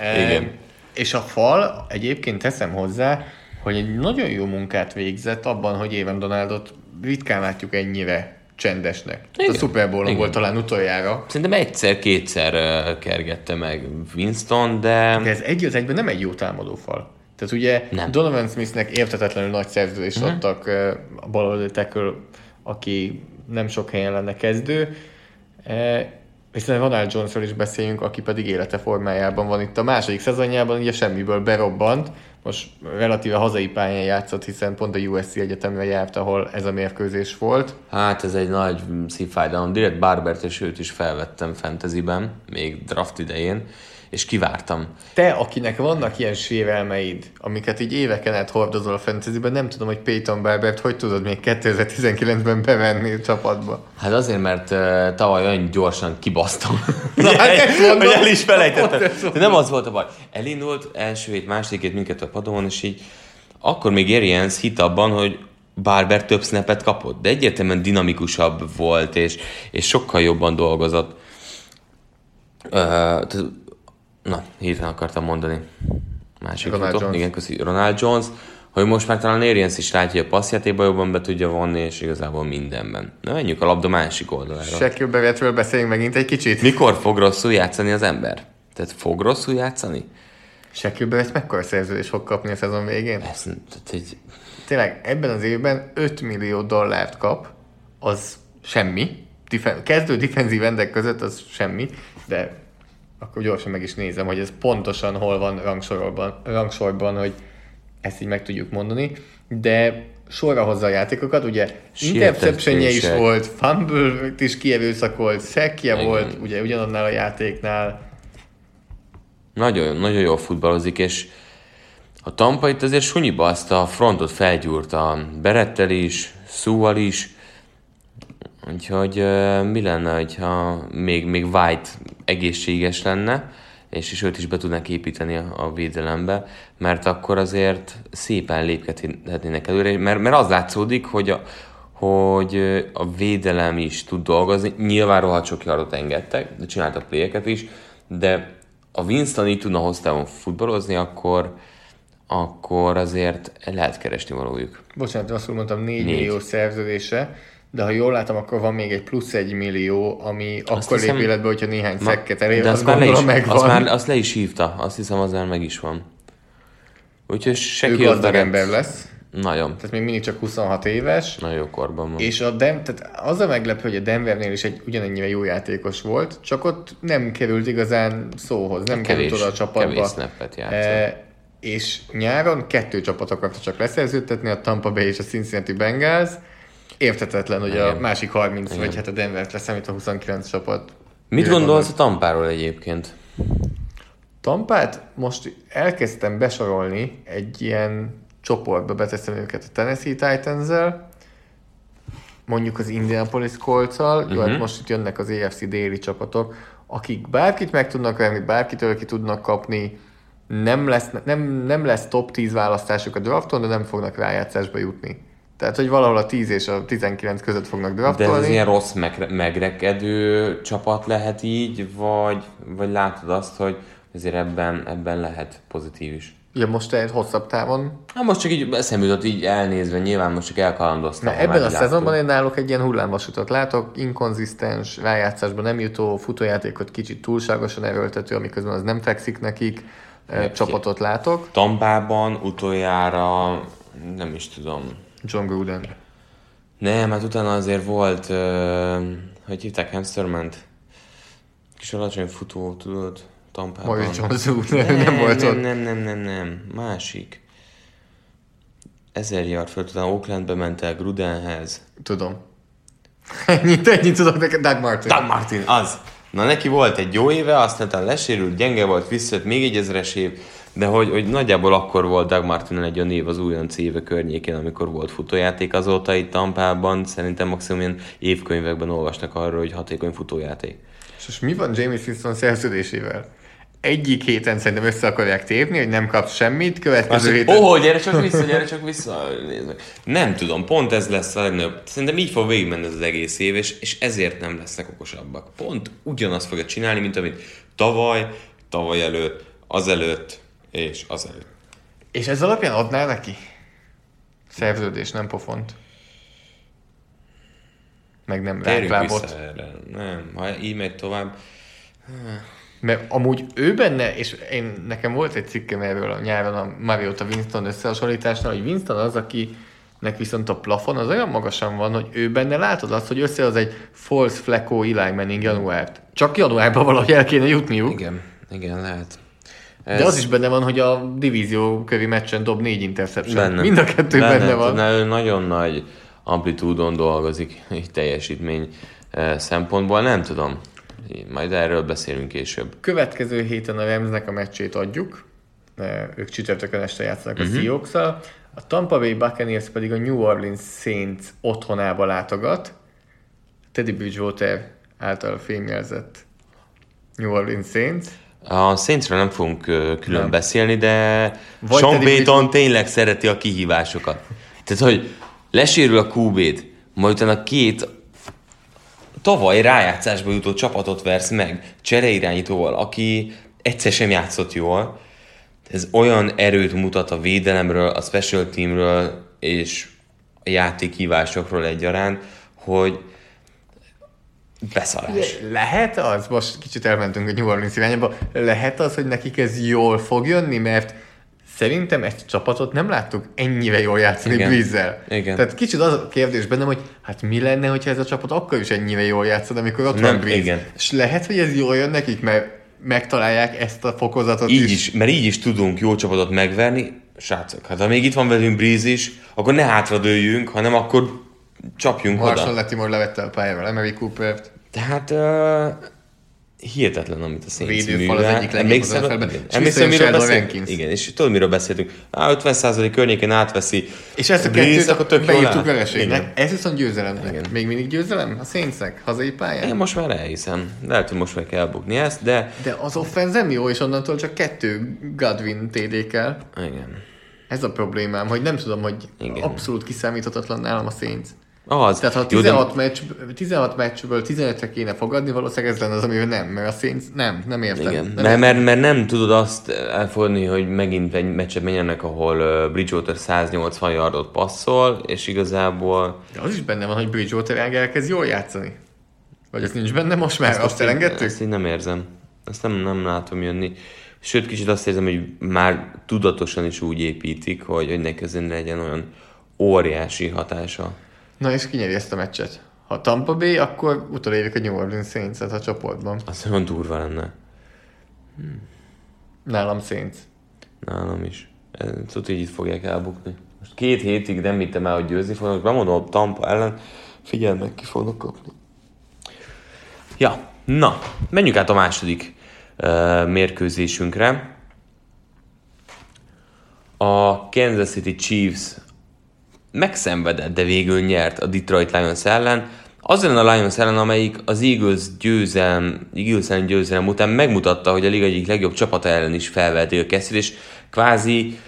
(laughs) Igen. És a fal, egyébként teszem hozzá, hogy egy nagyon jó munkát végzett abban, hogy Éven Donaldot ritkán látjuk ennyire csendesnek. Igen. A. Super Igen. volt talán utoljára. Szerintem egyszer-kétszer kergette meg Winston, de... De ez egy az egyben nem egy jó támadó fal. Tehát ugye nem. Donovan Smithnek értetetlenül nagy szerződést uh-huh. adtak a baloldali tackle, aki nem sok helyen lenne kezdő. E, Viszont Ronald Jonesról is beszéljünk, aki pedig élete formájában van itt a második szezonjában, ugye semmiből berobbant, most relatíve hazai pályán játszott, hiszen pont a USC egyetemre járt, ahol ez a mérkőzés volt. Hát ez egy nagy szívfájdalom. Direkt Barbert és őt is felvettem fantasyben, még draft idején, és kivártam. Te, akinek vannak ilyen sérelmeid, amiket így éveken át hordozol a fantasyben, nem tudom, hogy Peyton Barbert hogy tudod még 2019-ben bevenni a csapatba. Hát azért, mert uh, tavaly olyan gyorsan kibasztam. (laughs) Na, hát mondom. hogy el is felejtettem. De nem az volt a baj. Elindult első hét, második hét minket a padon, és így akkor még Arians hit abban, hogy Barber több snapet kapott, de egyértelműen dinamikusabb volt, és, és sokkal jobban dolgozott. tehát, na, hirtelen akartam mondani. Másik Ronald futó. Jones. Igen, köszi. Ronald Jones, hogy most már talán Arians is látja, hogy a passzjátékba jobban be tudja vonni, és igazából mindenben. Na, menjünk a labda másik oldalára. Shaquille Barrettről beszéljünk megint egy kicsit. Mikor fog rosszul játszani az ember? Tehát fog rosszul játszani? Shaquille Barrett mekkora szerződés fog kapni a szezon végén? Ez, tehát egy, Tényleg ebben az évben 5 millió dollárt kap, az semmi. Difen- kezdő defenzív endek között az semmi, de akkor gyorsan meg is nézem, hogy ez pontosan hol van rangsorban, rangsorban hogy ezt így meg tudjuk mondani, de sorra hozza a játékokat, ugye interception is volt, fumble is kierőszakolt, Igen. volt, ugye ugyanannál a játéknál, nagyon, nagyon jól futballozik, és a Tampa itt azért sunyiba azt a frontot felgyúrta Berettel is, Szúval is, úgyhogy mi lenne, hogyha még, még White egészséges lenne, és, és őt is be tudnánk építeni a, a védelembe, mert akkor azért szépen lépkedhetnének előre, mert, mert az látszódik, hogy a, hogy a védelem is tud dolgozni. Nyilván rohadt sok yardot engedtek, de csináltak playeket is, de a Winston így tudna hosszú futballozni, akkor, akkor azért lehet keresni valójuk. bocsánat, rosszul mondtam, 4 Négy. millió szerződése, de ha jól látom, akkor van még egy plusz egy millió, ami Azt akkor lép hiszem- életbe, hogyha néhány Ma- szekket elér, de azt azt már, le is, gondolom megvan. azt, már, azt le is hívta, azt hiszem az már meg is van. Úgyhogy ő Shaquille gazdag ember lesz, nagyon, tehát még mindig csak 26 éves, nagyon jó korban van. és a Dem- tehát az a meglepő, hogy a Denvernél is egy ugyanennyire jó játékos volt, csak ott nem került igazán szóhoz, nem Kevés- került oda a csapatba. kevés snappet játszott. E, és nyáron kettő csapat akarta csak leszerződtetni, a Tampa Bay és a Cincinnati Bengals. Értetetlen, hogy a Igen. másik 30, vagy hát a Denvert leszámít a 29 csapat. Mit gondolsz a Tampáról egyébként? Tampát most elkezdtem besorolni egy ilyen csoportba, beteszem őket a Tennessee titans mondjuk az Indianapolis Colts-al, uh-huh. jó, hát most itt jönnek az AFC déli csapatok, akik bárkit meg tudnak venni, bárkitől ki tudnak kapni, nem lesz, nem, nem lesz top 10 választásuk a drafton, de nem fognak rájátszásba jutni. Tehát, hogy valahol a 10 és a 19 között fognak De ez draftolni. ilyen rossz megre- megrekedő csapat lehet így, vagy, vagy látod azt, hogy azért ebben, ebben lehet pozitív is? Ja, most egy hosszabb távon Hát most csak így eszembe jutott így elnézve, nyilván most csak elkalandoztam. Na, ebben a szezonban én náluk egy ilyen hullámvasutat látok, inkonzisztens, rájátszásban nem jutó, futójátékot kicsit túlságosan erőltető, amiközben az nem fekszik nekik, Ja, csapatot látok. Tampában utoljára, nem is tudom. John Gruden. Nem, hát utána azért volt, uh, hogy hívták Hamsterment? Kis alacsony futó, tudod, Tampában. Maurice Jones úr, nem, nem volt nem, ott. nem, nem, nem, nem, másik. Ezer yard föl, utána Oaklandbe ment el Grudenhez. Tudom. (laughs) Ennyit, ennyit tudok neked, Doug Martin. Doug Martin, az! Na neki volt egy jó éve, aztán utána lesérült, gyenge volt, visszajött még egy ezeres év, de hogy, hogy nagyjából akkor volt Doug Martin egy olyan év az újonc éve környékén, amikor volt futójáték azóta itt Tampában, szerintem maximum ilyen évkönyvekben olvasnak arról, hogy hatékony futójáték. És most mi van James Winston szerződésével? Egyik héten szerintem össze akarják tépni, hogy nem kapsz semmit, következő Azt, héten... ó, oh, gyere csak vissza, gyere csak vissza. Nézd meg. Nem tudom, pont ez lesz a legnagyobb. Szerintem így fog végigmenni ez az egész év, és, és ezért nem lesznek okosabbak. Pont ugyanazt fogja csinálni, mint amit tavaly, tavaly előtt, azelőtt, és azelőtt. És ez alapján adnál neki? Szerződés, nem pofont. Meg nem Térjünk vissza erre. Nem, ha így megy tovább, Mert amúgy ő benne, és én, nekem volt egy cikkem erről a nyáron a Mariota Winston összehasonlításnál, hogy Winston az, akinek viszont a plafon az olyan magasan van, hogy ő benne látod azt, hogy összehoz egy false Flecko Eli Manning januárt. Csak januárban valahogy el kéne jutniuk. igen, igen, lehet. De az is benne van, hogy a divízió kövi meccsen dob négy interception. Benne. Mind a kettő benne, benne van. Ő nagyon nagy amplitúdon dolgozik egy teljesítmény eh, szempontból, nem tudom. Majd erről beszélünk később. Következő héten a Ramsnek a meccsét adjuk. Ők csütörtökön este játszanak Mhm. uh-huh. a seahawks A Tampa Bay Buccaneers pedig a New Orleans Saints otthonába látogat. Teddy Bridgewater által fémjelzett New Orleans Saints. A Saintsről nem fogunk külön Nem. beszélni, de Vagy Sean Payton Bridgewater- tényleg szereti a kihívásokat. Tehát, hogy lesérül a QB-t, majd utána két tavaly rájátszásba jutó csapatot versz meg csereirányítóval, aki egyszer sem játszott jól. Ez olyan erőt mutat a védelemről, a special teamről és a játékhívásokról egyaránt, hogy beszarás. Lehet az, most kicsit elmentünk a New Orleans irányába, lehet az, hogy nekik ez jól fog jönni, mert szerintem a csapatot nem láttuk ennyire jól játszani Igen. Breeze-zel. Igen. Tehát kicsit az a kérdés bennem, hogy hát mi lenne, hogyha ez a csapat akkor is ennyire jól játszod, amikor ott Nem, van Breeze. igen. És lehet, hogy ez jól jön nekik, mert megtalálják ezt a fokozatot Így is, mert így is tudunk jó csapatot megverni. Srácok, hát ha még itt van velünk Breeze is, akkor ne hátradőljünk, hanem akkor csapjunk Marshall oda. Latimore levette a pályáról Emery Coopert. Tehát uh, hihetetlen, amit a Saints Védőfal az egyik Emlékszel- az NFL-ben. igen. Emlékszel, miről beszéltünk? Igen, és tudod, miről beszéltünk? Á, 50% környékén átveszi. És ezt a kettőt akkor tök beírtuk vereségnek. Ez viszont győzelem. Igen. Még mindig győzelem? A Saintsnek? Hazai pályán? Én most már elhiszem. Lehet, hogy most meg kell bukni ezt, de De az offense nem jó, és onnantól csak kettő Godwin TD kell. igen. Ez a problémám, hogy nem tudom, hogy. Igen. abszolút kiszámíthatatlan nálam a Saints. Az. Tehát ha Jó, de- 16, meccs, 16 meccsből 15-re kéne fogadni, valószínűleg ez lenne az, amivel nem, mert a Saints nem, nem értem. Igen, nem mert, mert, mert, nem tudod azt elfogadni, hogy megint egy meccset menjenek, ahol Bridgewater 180 yardot passzol, és igazából De az is benne van, hogy Bridgewater elkezd jól játszani. Vagy ez nincs benne most már? Azt, azt elengedtük? Ezt én nem érzem. Ezt nem, nem látom jönni. Sőt, kicsit azt érzem, hogy már tudatosan is úgy építik, hogy, hogy ezen legyen olyan óriási hatása. Na és ki nyeri ezt a meccset? Ha Tampa Bay, akkor utolérjük a New Orleans saints a csoportban. Az nagyon durva lenne. Nálam Saints. Nálam is. Tudod, hogy itt fogják elbukni. Most két hétig nem hittem el, hogy győzni fognak. Bemondom a Tampa ellen, figyelj meg, ki fognak kapni. Ja, na, menjünk át a második uh, mérkőzésünkre. A Kansas City Chiefs megszenvedett, de végül nyert a Detroit Lions ellen. Az ellen a Lions ellen, amelyik az Eagles győzelem, Eagles ellen győzelem után megmutatta, hogy a liga egyik legjobb csapata ellen is felveheti a kezdőt, és kvázi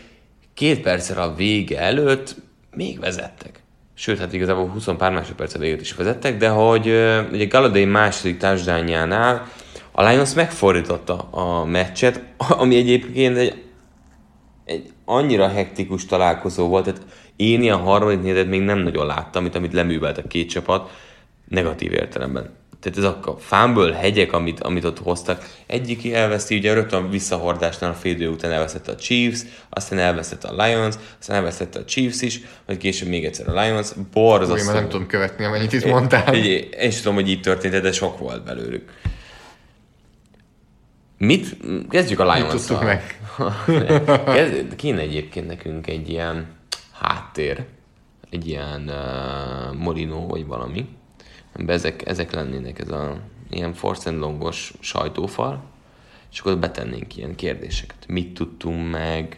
két perccel a vége előtt még vezettek. Sőt, hát igazából 20 pár másodperc a véget is vezettek, de hogy ugye Galladay második touchdownjánál a Lions megfordította a meccset, (laughs) ami egyébként egy egy annyira hektikus találkozó volt, tehát én ilyen harmadik negyedet még nem nagyon láttam, amit, amit leművelt a két csapat, negatív értelemben. Tehát ez a fámből hegyek, amit, amit ott hoztak, egyik elveszti, ugye rögtön a visszahordásnál a fél idő után elvesztette a Chiefs, aztán elvesztette a Lions, aztán elvesztette a Chiefs is, vagy később még egyszer a Lions, borzasztó. már nem tudom követni, amennyit itt mondtál. Egy, én sem tudom, hogy így történt, de sok volt belőlük. Mit? Kezdjük a lions tudtuk meg? (laughs) Kéne egyébként nekünk egy ilyen háttér, egy ilyen uh, Molino vagy valami, amiben ezek, ezek lennének ez a ilyen force and longos sajtófal, és akkor betennénk ilyen kérdéseket. Mit tudtunk meg,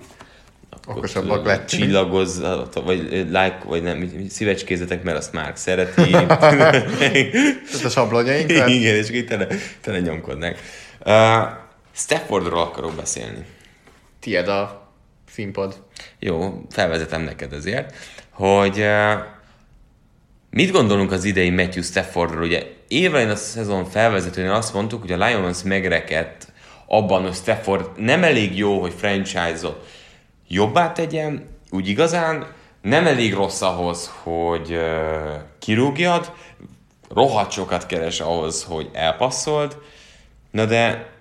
akkor Okosabbak tudod, lettünk. Csillagozzatok, vagy like, vagy nem, szívecskézzetek, mert azt már szereti. (laughs) (laughs) Tehát a sablonjainkat? Igen, és itt tele, tele nyomkodnák. Uh, Staffordról akarok beszélni. Tied a színpad. Jó, felvezetem neked ezért, hogy uh, mit gondolunk az idei Matthew Staffordról? Ugye évelején a szezon felvezetőnél azt mondtuk, hogy a Lions megrekedt abban, hogy Stafford nem elég jó, hogy franchise-ot jobbá tegyen, úgy igazán, nem elég rossz ahhoz, hogy uh, kirúgjad, rohadt sokat keres ahhoz, hogy elpasszold, na de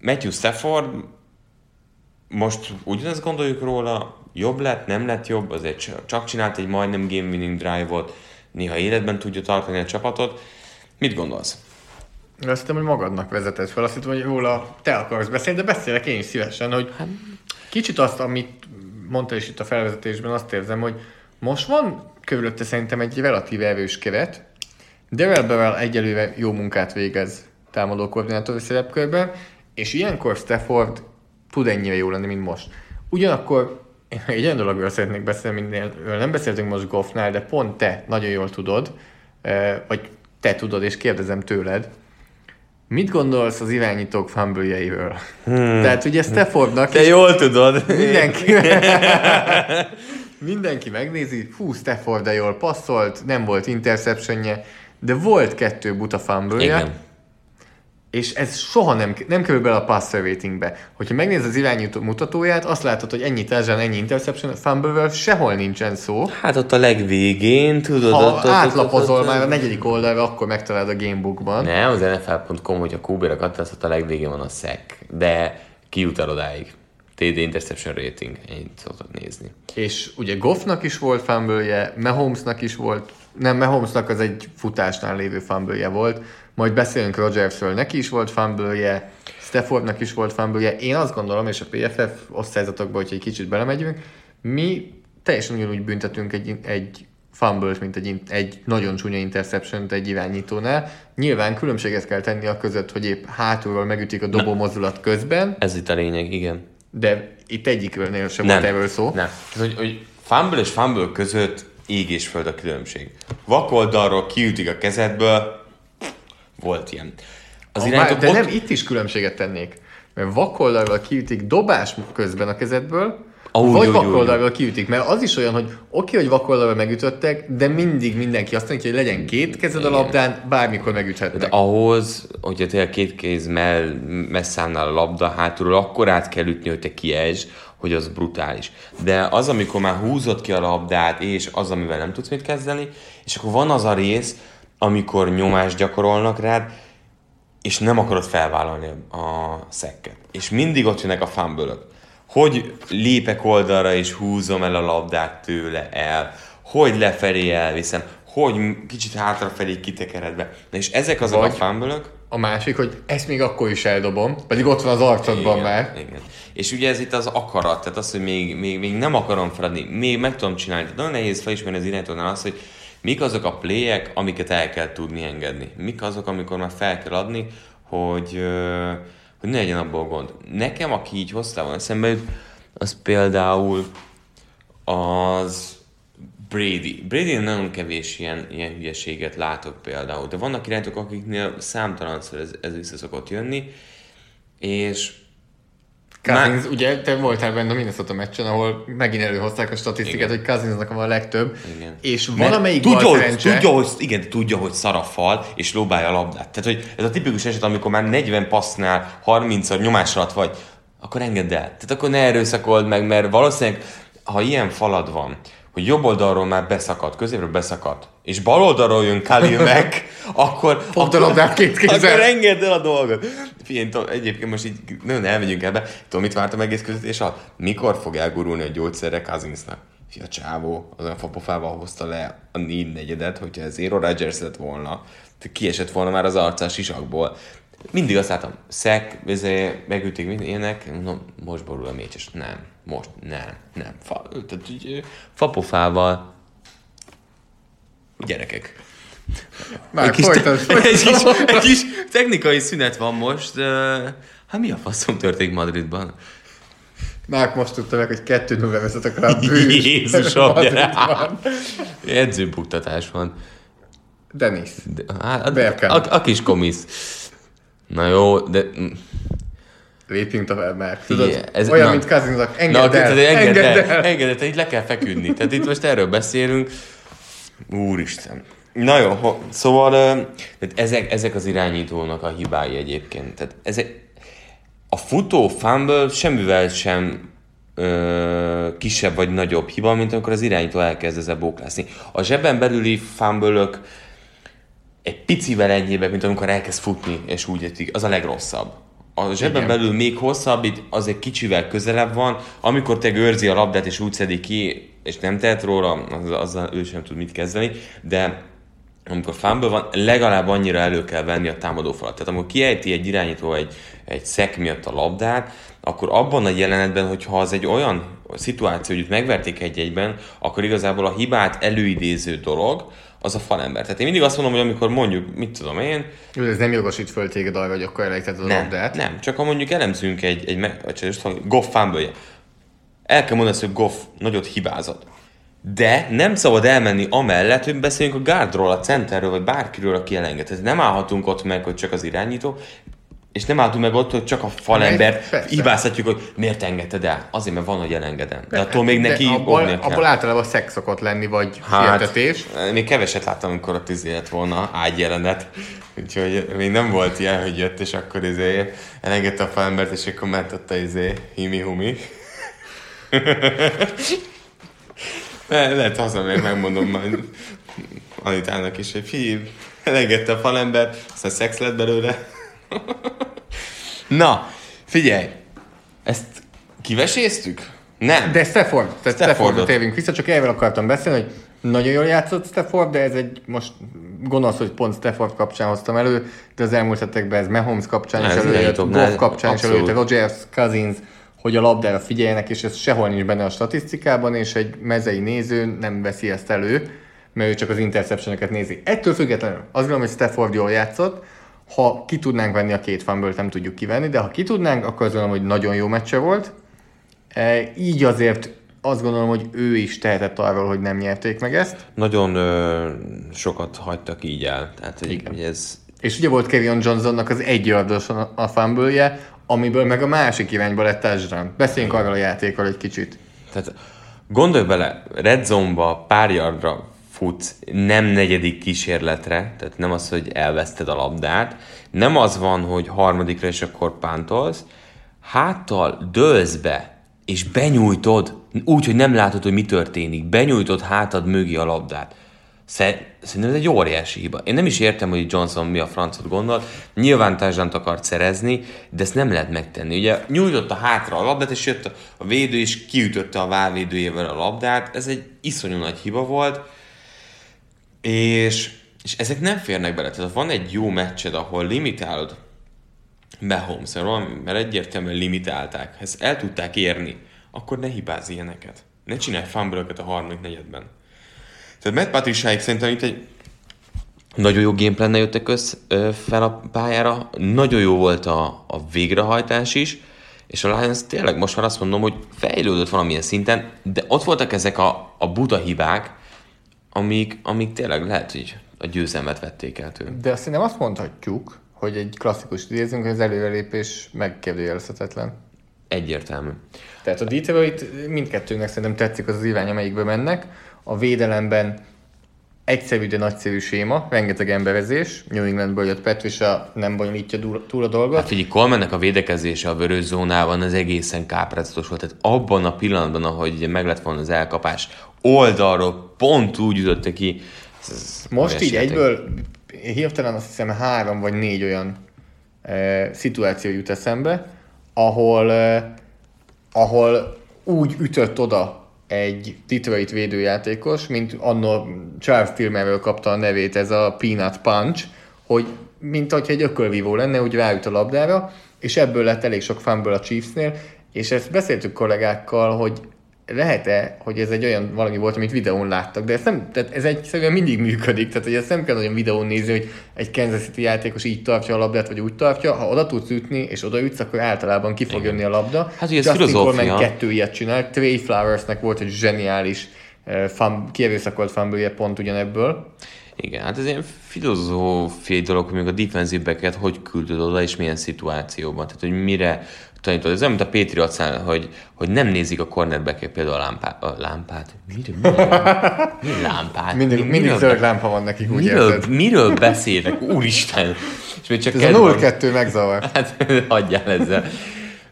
Matthew Stafford most ugyanezt gondoljuk róla, jobb lett, nem lett jobb, azért cs- csak csinált egy majdnem game winning drive-ot, néha életben tudja tartani a csapatot. Mit gondolsz? Azt hittem, hogy magadnak vezetett fel. Azt hittem, hogy róla te akarsz beszélni, de beszélek én is szívesen, hogy kicsit azt, amit mondta is itt a felvezetésben, azt érzem, hogy most van körülötte szerintem egy relatív erős keret. Darrell Bevel egyelőre jó munkát végez támadó koordinátori szerepkörben, és ilyenkor Stafford tud ennyire jó lenni, mint most. Ugyanakkor én egy olyan dologról szeretnék beszélni, mindenről nem beszéltünk most Goffnál, de pont te nagyon jól tudod, vagy te tudod, és kérdezem tőled, Mit gondolsz az irányítók fumble hmm. Tehát ugye Staffordnak Te jól tudod. mindenki, mindenki megnézi, hú, Stafford de jól passzolt, nem volt interceptionje, de volt kettő buta fumble. És ez soha nem, nem kerül bele a passer ratingbe. Hogyha megnézed az irányító mutatóját, azt látod, hogy ennyi touchdown, ennyi interception, fumble sehol nincsen szó. Hát ott a legvégén, tudod, Ha ott, átlapozol ott, ott, már a negyedik oldalra, akkor megtalálod a gamebookban. Nem, az NFL.com, hogyha QB-ra kattasz, ott a legvégén van a szek, de kijut el odáig. TD interception rating, ennyit szoktak nézni. És ugye Goffnak is volt fumble Mahomesnak is volt, nem, Mahomesnak az egy futásnál lévő fumble volt, majd beszélünk Rodgersről, neki is volt fumble Staffordnak is volt fumble Én azt gondolom, és a PFF osztályzatokban, hogyha egy kicsit belemegyünk, mi teljesen ugyanúgy büntetünk egy, egy fumble mint egy, egy nagyon csúnya interception egy irányítónál. Nyilván különbséget kell tenni a között, hogy épp hátulról megütik a dobó mozdulat közben, Ez itt a lényeg, igen. de itt egyikről sem volt erről szó. Nem. Ez, hogy, hogy fumble és fumble között ég és föld a különbség. Vakoldalról kiütik a kezedből, volt ilyen. Az irányítók de ott- nem, itt is különbséget tennék. Mert vakoldalról kiütik dobás közben a kezedből, Úgy, vagy vakoldalról kiütik. Mert az is olyan, hogy oké, hogy vakoldalról megütöttek, de mindig mindenki azt mondja, hogy legyen két kezed a labdán, bármikor De megüthetnek. ahhoz, hogyha tényleg két kéz mell, messze állnál a labda hátulról, akkor át kell ütni, hogy te kiesd, hogy az brutális. De az, amikor már húzod ki a labdát, és az, amivel nem tudsz mit kezdeni, és akkor van az a rész, amikor nyomást gyakorolnak rád, és nem akarod felvállalni a szekket. És mindig ott jönnek a fumble Hogy lépek oldalra és húzom el a labdát tőle el, hogy lefelé elviszem, hogy kicsit hátrafelé kitekeredve. Na és ezek azok Vagy- a fumble A másik, hogy ezt még akkor is eldobom, pedig ott van az arcodban igen, már. Igen. És ugye ez itt az akarat, tehát az, hogy még, még, még nem akarom feladni, még meg tudom csinálni. Tehát nagyon nehéz felismerni az irányítónál azt, hogy mik azok a playek, amiket el kell tudni engedni. Mik azok, amikor már fel kell adni, hogy, hogy ne legyen abból gond. Nekem, aki így hosszában eszembe az például az Brady. Brady nagyon kevés ilyen, ilyen hülyeséget látok például, de vannak irányítók, akiknél számtalanszor ez, ez vissza szokott jönni, és Cousins, ugye te voltál benne a Minnesota meccsen, ahol megint előhozták a statisztikát, Igen. hogy Cousinsnak van a legtöbb, Igen. és Mert valamelyik tudja, hogy, szerencse, tudja, hogy, igen, tudja, hogy szar a fal, és lóbálja a labdát. Tehát, hogy ez a tipikus eset, amikor már 40 passznál 30-szor nyomás alatt vagy, akkor engedd el. Tehát akkor ne erőszakold meg, mert valószínűleg, ha ilyen falad van, hogy jobb oldalról már beszakad, középről beszakad, és bal oldalról jön Khalil meg, (laughs) akkor... Fogd a labdát két kézzel. Akkor engedd el a dolgot. Figyelj, tudom, egyébként most így nagyon elmegyünk ebbe. Tudom, mit vártam egész közvetés alatt? Mikor fog elgurulni a gyógyszerre Cousinsnak? Fia csávó, az a fapofával hozta le a négy negyedet, hogyha ez Zero Rodgers lett volna, kiesett volna már az arcás sisakból. Mindig azt láttam, szek, ezé, megütik, ilyenek, mondom, most borul a mécses. Nem, most nem, nem. Fa, tehát így, fapofával. Gyerekek. már Egy kis, folytasd, (laughs) egy, kis, egy kis technikai szünet van most. Hát mi a faszom történik Madridban? Márk most tudta meg, hogy kettő nulla vezetek rá a bűs. Jézusom. (laughs) Edzőbuktatás van. Denis. De, hát, a, Bergkamp. a, a, kis komisz. Na jó, de... Lépjünk tovább már. Tudod, Igen, ez- olyan, na. mint. Na, Engedd el, tehát engedd engedd el, el. engedd el, itt le kell feküdni. Tehát itt most erről beszélünk. Úristen. Na jó, ho, szóval tehát ezek, ezek az irányítónak a hibái egyébként. Tehát ezek, a futó fumble semmivel sem ö, kisebb vagy nagyobb hiba, mint amikor az irányító elkezd ezzel bóklászni. A zsebben belüli fumble egy picivel ennyibe, mint amikor elkezd futni, és úgy értik, az a legrosszabb. A zsebben Igen. belül még hosszabb, itt az egy kicsivel közelebb van, amikor te őrzi a labdát, és úgy szedi ki, és nem tehet róla, az, azzal ő sem tud mit kezdeni, de amikor fumble van, legalább annyira elő kell venni a támadó falat. Tehát amikor kiejti egy irányító egy, egy szek miatt a labdát, akkor abban a jelenetben, hogyha az egy olyan szituáció, hogy megverték egy-egyben, akkor igazából a hibát előidéző dolog, az a falember. Tehát én mindig azt mondom, hogy amikor mondjuk, mit tudom én, Ez nem jogosít föl téged arra, hogy akkor elejtetted a nem, labdát. nem, csak ha mondjuk elemzünk egy, egy, hogy Goff fumble El kell mondani, hogy Goff nagyot hibázott. De nem szabad elmenni amellett, hogy beszéljünk a guardról, a centerről, vagy bárkiről, aki elenged. Tehát nem állhatunk ott meg, hogy csak az irányító. És nem álltunk meg ott, hogy csak a falembert hibáztatjuk, hogy miért engedted el. Azért, mert van, hogy elengedem. De attól még neki De abból, óvnia kell. abból általában szex szokott lenni, vagy hát, sietetés. még keveset láttam, amikor ott izé lett volna ágyjelenet. Úgyhogy még nem volt ilyen, hogy jött, és akkor izé elengedte a falembert, és akkor ment ott a izé himi-humi. (laughs) Le- Lehet haza még megmondom majd Anitának is, hogy figyelj, elengedte a falember, aztán szex lett belőle. (laughs) Na, figyelj, ezt kiveséztük? Nem. De Stafford, tehát Staffordot. Térjünk vissza, csak erről akartam beszélni, hogy nagyon jól játszott Stafford, de ez egy most gonosz, hogy pont Stafford kapcsán hoztam elő, de az elmúlt hetekben ez Mahomes kapcsán is Ez előjött, leítom, Goff kapcsán is előjött, Rodgers, Cousins, hogy a labdára figyeljenek, és ez sehol nincs benne a statisztikában, és egy mezei néző nem veszi ezt elő, mert ő csak az interceptioneket nézi. Ettől függetlenül azt gondolom, hogy Stafford jól játszott, ha ki tudnánk venni a két fanből, nem tudjuk kivenni, de ha ki tudnánk, akkor azt gondolom, hogy nagyon jó meccse volt. E, így azért azt gondolom, hogy ő is tehetett arról, hogy nem nyerték meg ezt. Nagyon ö, sokat hagytak így el. Tehát, hogy, hogy ez És ugye volt Kevin Johnsonnak az egy yardos a fumble amiből meg a másik irányba lett touchdown. Beszéljünk arról a játékról egy kicsit. Tehát gondolj bele, red zone-ba pár yardra futsz, nem negyedik kísérletre, tehát nem az, hogy elveszted a labdát, nem az van, hogy harmadikra és akkor pántolsz, háttal dőlsz be, és benyújtod, úgy, hogy nem látod, hogy mi történik, benyújtod hátad mögé a labdát. Szer- Szerintem ez egy óriási hiba. Én nem is értem, hogy Johnson mi a francot gondol. Nyilván társadalmat akart szerezni, de ezt nem lehet megtenni. Ugye nyújtotta hátra a labdát, és jött a védő, és kiütötte a válvédőjével a labdát. Ez egy iszonyú nagy hiba volt. És, és ezek nem férnek bele. Tehát van egy jó meccsed, ahol limitálod Mahomes, mert egyértelműen limitálták. Ezt el tudták érni, akkor ne hibázz ilyeneket. Ne csinálj fumble a harmadik negyedben. Tehát Matt Patriciaik szerintem itt egy nagyon jó gameplannel jöttek össze, ö, fel a pályára, nagyon jó volt a, a végrehajtás is, és a Lions tényleg most már azt mondom, hogy fejlődött valamilyen szinten, de ott voltak ezek a, a buta hibák, amik, amik tényleg lehet, hogy a győzelmet vették el tőle. De azt nem azt mondhatjuk, hogy egy klasszikus idézünk, hogy az előrelépés megkérdőjelezhetetlen. Egyértelmű. Tehát a Detroit mindkettőnek szerintem tetszik az az irány, amelyikbe mennek. A védelemben egyszerű, de nagyszerű séma, rengeteg emberezés. New Englandből jött Patricia, nem bonyolítja túl- túl a dolgot. Hát figyelj, Colemannek a védekezése a vörös zónában az egészen káprázatos volt. Tehát abban a pillanatban, ahogy meg lett volna az elkapás, oldalról pont úgy ütötte ki. Ez, Most így játék. egyből hirtelen azt hiszem három vagy négy olyan e, szituáció jut eszembe, ahol, e, ahol úgy ütött oda egy Detroit védőjátékos, mint annó Charles Tillmanről kapta a nevét ez a Peanut Punch, hogy mint hogyha egy ökölvívó lenne, úgy ráüt a labdára, és ebből lett elég sok fumble a Chiefsnél, és ezt beszéltük kollégákkal, hogy lehet-e, hogy ez egy olyan valami volt, amit videón láttak, de ez, nem, tehát ez egyszerűen mindig működik, tehát hogy ezt nem kell nagyon videón nézni, hogy egy Kansas City játékos így tartja a labdát, vagy úgy tartja, ha oda tudsz ütni, és odaütsz, akkor általában ki fog jönni a labda. Hát, hogy ez Justin filozófia. Coleman kettő ilyet csinált, Trey Flowersnek volt egy zseniális uh, fun, kierőszakolt fumble pont ugyanebből. Igen, hát ez ilyen filozófiai dolog, hogy még a defensive hogy küldöd oda, és milyen szituációban. Tehát, hogy mire tanítod. Ez olyan, mint a Patriotsnál, hogy, hogy nem nézik a cornerback például a lámpát. A lámpát? Miről, miről, mi lámpát? Mindig, Mi- mindig zöld lámpa van nekik, úgy Miről, érted? miről beszélek? Úristen! És még csak Ez kedv a van. 0-2 megzavar. Hát hagyjál ezzel.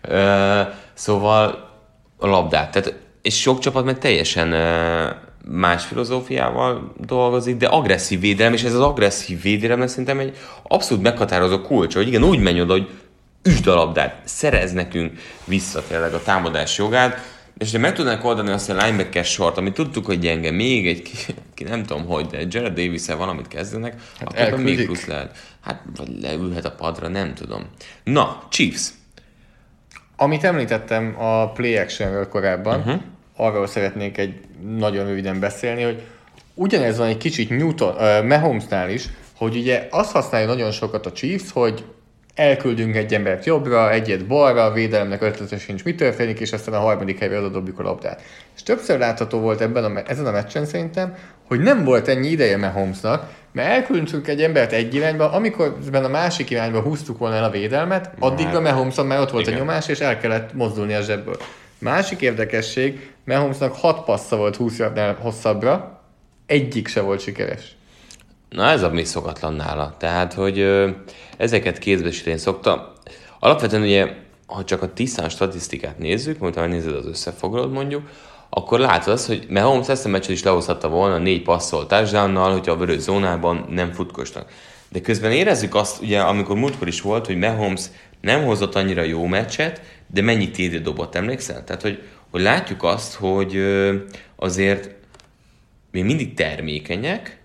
Ö, szóval a labdát. Tehát, és sok csapat meg teljesen ö, más filozófiával dolgozik, de agresszív védelem, és ez az agresszív védelem szerintem egy abszolút meghatározó kulcs, hogy igen, úgy menj oda, hogy üsd a labdát, szerez nekünk vissza tényleg a támadás jogát, és ha meg tudnánk oldani azt a linebacker sort, amit tudtuk, hogy gyenge, még egy, ki, ki nem tudom hogy, de Jared davis valamit kezdenek, hát akkor még plusz lehet. Hát, vagy leülhet a padra, nem tudom. Na, Chiefs. Amit említettem a play actionről korábban, uh-huh. arról szeretnék egy nagyon röviden beszélni, hogy ugyanez van egy kicsit Newton, uh, Mahomesnál is, hogy ugye azt használja nagyon sokat a Chiefs, hogy elküldünk egy embert jobbra, egyet balra, a védelemnek ötlete sincs, mi történik, és aztán a harmadik helyre oda dobjuk a labdát. És többször látható volt ebben a, ezen a meccsen szerintem, hogy nem volt ennyi ideje Mahomesnak, mert elküldtünk egy embert egy irányba, amikor a másik irányba húztuk volna el a védelmet, addig a Mahomson már ott volt Igen. a nyomás, és el kellett mozdulni a zsebből. Másik érdekesség, Mahomesnak 6 passza volt 20 yardnál hosszabbra, egyik se volt sikeres. Na ez a mi szokatlan nála. Tehát, hogy ö, ezeket kézbesíteni szokta. Alapvetően ugye, ha csak a tisztán statisztikát nézzük, majd ha nézed az összefoglalót mondjuk, akkor látod azt, hogy Mahomes ezt a meccset is lehozhatta volna négy passzol touchdownnal, hogyha a vörös zónában nem futkosnak. De közben érezzük azt, ugye, amikor múltkor is volt, hogy Mahomes nem hozott annyira jó meccset, de mennyi TD dobott, emlékszel? Tehát, hogy, hogy látjuk azt, hogy azért még mindig termékenyek,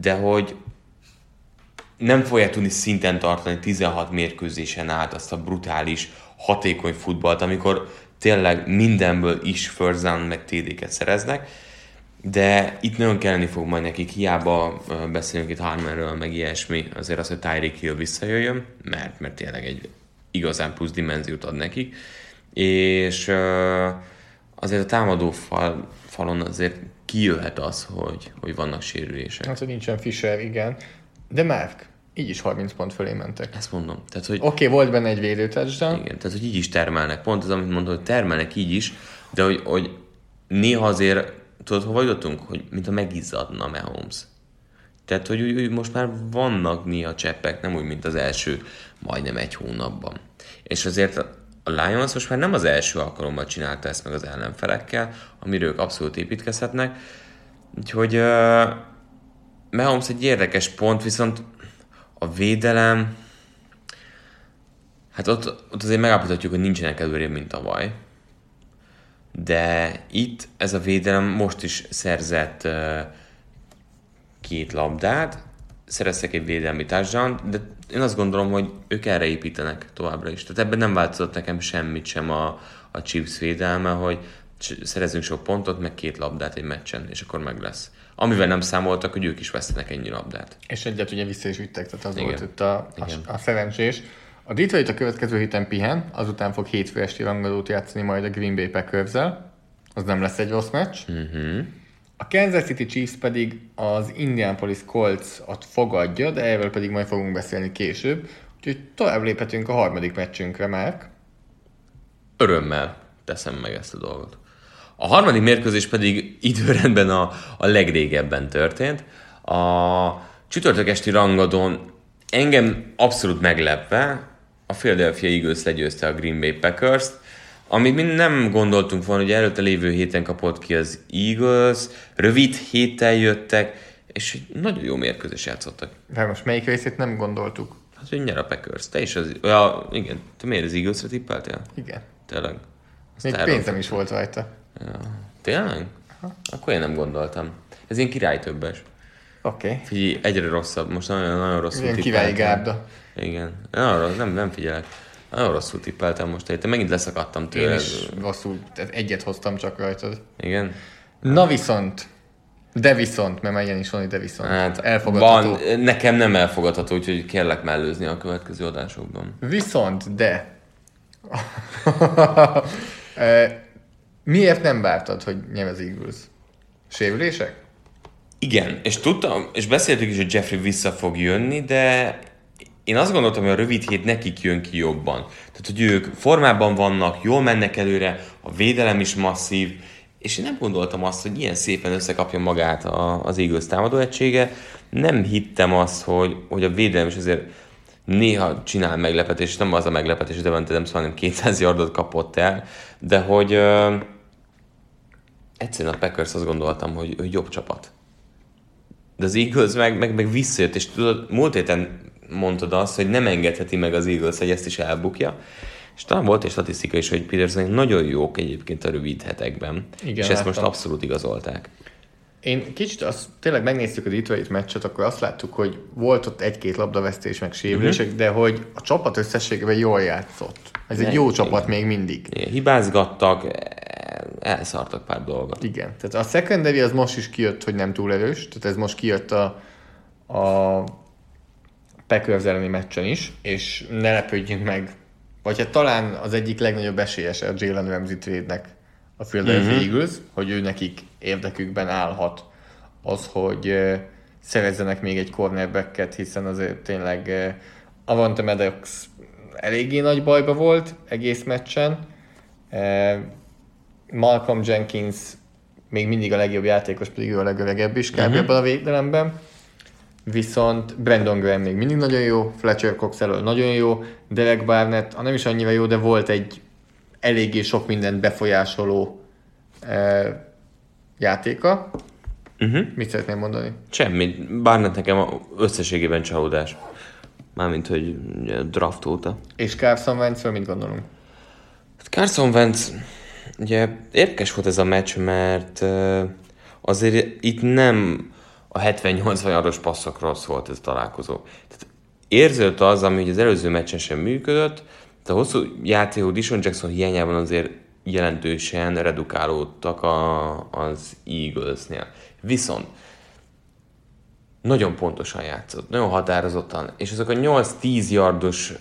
de hogy nem fogják tudni szinten tartani 16 mérkőzésen át azt a brutális, hatékony futballt, amikor tényleg mindenből is first meg TD-ket szereznek, de itt nagyon kelleni fog majd nekik, hiába beszélünk itt Harmerről, meg ilyesmi, azért az, hogy Tyreek Hill visszajöjjön, mert, mert tényleg egy igazán plusz dimenziót ad nekik, és azért a támadó fal, falon azért kijöhet az, hogy, hogy vannak sérülések. Hát, hogy nincsen Fischer, igen. De Mark, így is 30 pont fölé mentek. Ezt mondom. Tehát, hogy... Oké, okay, volt benne egy védőtársadalom. Igen, tehát hogy így is termelnek. Pont az, amit mondod, hogy termelnek így is, de hogy, hogy néha azért, tudod, hova jutottunk? Hogy mint a megizzadna Mahomes. Tehát, hogy, hogy most már vannak néha cseppek, nem úgy, mint az első majdnem egy hónapban. És azért a Lions most már nem az első alkalommal csinálta ezt meg az ellenfelekkel, amiről ők abszolút építkezhetnek. Úgyhogy uh, Mahomes egy érdekes pont, viszont a védelem, hát ott, ott azért megállapíthatjuk, hogy nincsenek előrébb, mint tavaly. De itt ez a védelem most is szerzett uh, két labdát, szereztek egy védelmi touchdown, de én azt gondolom, hogy ők erre építenek továbbra is. Tehát ebben nem változott nekem semmit sem a, a Chiefs védelme, hogy szerezünk sok pontot, meg két labdát egy meccsen, és akkor meg lesz. Amivel nem számoltak, hogy ők is vesztenek ennyi labdát. És egyet ugye vissza is vittek, tehát az Igen. volt itt a, a, a szerencsés. A Detroit a következő héten pihen, azután fog hétfő esti rangadót játszani majd a Green Bay packers Az nem lesz egy rossz meccs. Uh-huh. A Kansas City Chiefs pedig az Indianapolis Colts-at fogadja, de erről pedig majd fogunk beszélni később. Úgyhogy tovább léphetünk a harmadik meccsünkre, már. Örömmel teszem meg ezt a dolgot. A harmadik mérkőzés pedig időrendben a, a legrégebben történt. A csütörtök esti rangadón engem abszolút meglepve a Philadelphia Eagles legyőzte a Green Bay Packers-t, amit mi nem gondoltunk volna, hogy előtte lévő héten kapott ki az Eagles, rövid héttel jöttek, és nagyon jó mérkőzés játszottak. De most melyik részét nem gondoltuk? Hát, hogy nyer a Packers. Te is az... Ja, igen. Te miért az Eagles-re tippeltél? Igen. Tényleg? Azt Még pénzem is volt rajta. Ja. Tényleg? Aha. Akkor én nem gondoltam. Ez ilyen király többes. Oké. Okay. Figyelj, egyre rosszabb. Most nagyon, nagyon rosszul Ilyen királyi gárda. Igen. Nem, nem, nem figyelek. Nagyon rosszul tippeltem most, te megint leszakadtam tőle. Én is rosszul, tehát egyet hoztam csak rajtad. Igen? Na viszont, de viszont, mert már ilyen is van, hogy de viszont. Hát, elfogadható. Van, nekem nem elfogadható, úgyhogy kérlek mellőzni a következő adásokban. Viszont, de. (laughs) Miért nem vártad, hogy nyer az Eagles? Sérülések? Igen, és tudtam, és beszéltük is, hogy Jeffrey vissza fog jönni, de én azt gondoltam, hogy a rövid hét nekik jön ki jobban. Tehát, hogy ők formában vannak, jól mennek előre, a védelem is masszív, és én nem gondoltam azt, hogy ilyen szépen összekapja magát a, az Eagles támadó egysége. Nem hittem azt, hogy, hogy a védelem is azért néha csinál meglepetés, nem az a meglepetés, de nem szóval 200 yardot kapott el, de hogy ö, egyszerűen a Packers azt gondoltam, hogy, hogy jobb csapat. De az Eagles meg, meg, meg visszajött, és tudod, múlt héten mondtad azt, hogy nem engedheti meg az Eagles, hogy ezt is elbukja. És talán volt egy statisztika is, hogy Peterson nagyon jók egyébként a rövid hetekben. Igen, és ezt láttam. most abszolút igazolták. Én kicsit azt, tényleg megnéztük a Detroit meccset, akkor azt láttuk, hogy volt ott egy-két labdavesztés, meg sérülések, uh-huh. de hogy a csapat összességében jól játszott. Ez egy jó csapat még mindig. Igen, hibázgattak, elszartak pár dolgot. Igen, tehát a secondary az most is kijött, hogy nem túl erős, tehát ez most kijött a, a Packers elleni meccsen is, és ne lepődjünk meg, vagy hát talán az egyik legnagyobb esélyes a Jalen Ramsey trade-nek a Philadelphia mm-hmm. Eagles, hogy ő nekik érdekükben állhat az, hogy uh, szerezzenek még egy cornerbacket, hiszen azért tényleg uh, Avante Maddox eléggé nagy bajba volt egész meccsen. Uh, Malcolm Jenkins még mindig a legjobb játékos, pedig ő a legöregebb is kb. Uh-huh. ebben a védelemben. Viszont Brandon Graham még mindig nagyon jó, Fletcher Cox elől nagyon jó, Derek Barnett, ha nem is annyira jó, de volt egy eléggé sok mindent befolyásoló eh, játéka. Uh-huh. Mit szeretném mondani? Semmit. Barnett nekem összességében csalódás. Mármint, hogy draft óta. És Carson wentz mit gondolunk? Hát Carson Wentz Ugye érdekes volt ez a meccs, mert azért itt nem a 70-80 yardos passzokról szólt ez a találkozó. Tehát érződött az, ami az előző meccsen sem működött, de a hosszú játékok Dishon Jackson hiányában azért jelentősen redukálódtak a, az Eaglesnél. Viszont nagyon pontosan játszott, nagyon határozottan, és azok a 8-10 yardos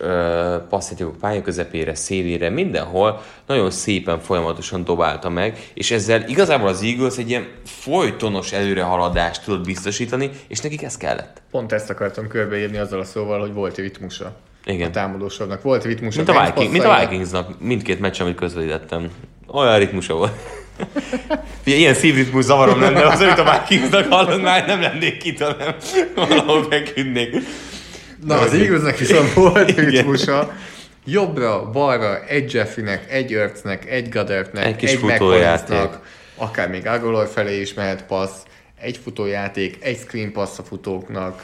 passzjátékok pálya közepére, szélére, mindenhol nagyon szépen folyamatosan dobálta meg, és ezzel igazából az Eagles egy ilyen folytonos előrehaladást tudott biztosítani, és nekik ez kellett. Pont ezt akartam körbeírni azzal a szóval, hogy volt ritmusa. Igen. A támadósornak volt ritmusa. Mint a, Viking, mint a Vikingsnak, mindkét meccs, amit közvetítettem. Olyan ritmusa volt. Ugye, ilyen szívritmus zavarom lenne, az, amit a Vikingsnak hallod, már nem lennék itt, hanem valahol feküdnék. Na, az igaznak viszont volt ritmusa. Jobbra, balra, egy Jeffynek, egy Örcnek, egy Gadertnek, egy, egy McCollinsnak, akár még Agolor felé is mehet passz, egy futójáték, egy screen passz a futóknak,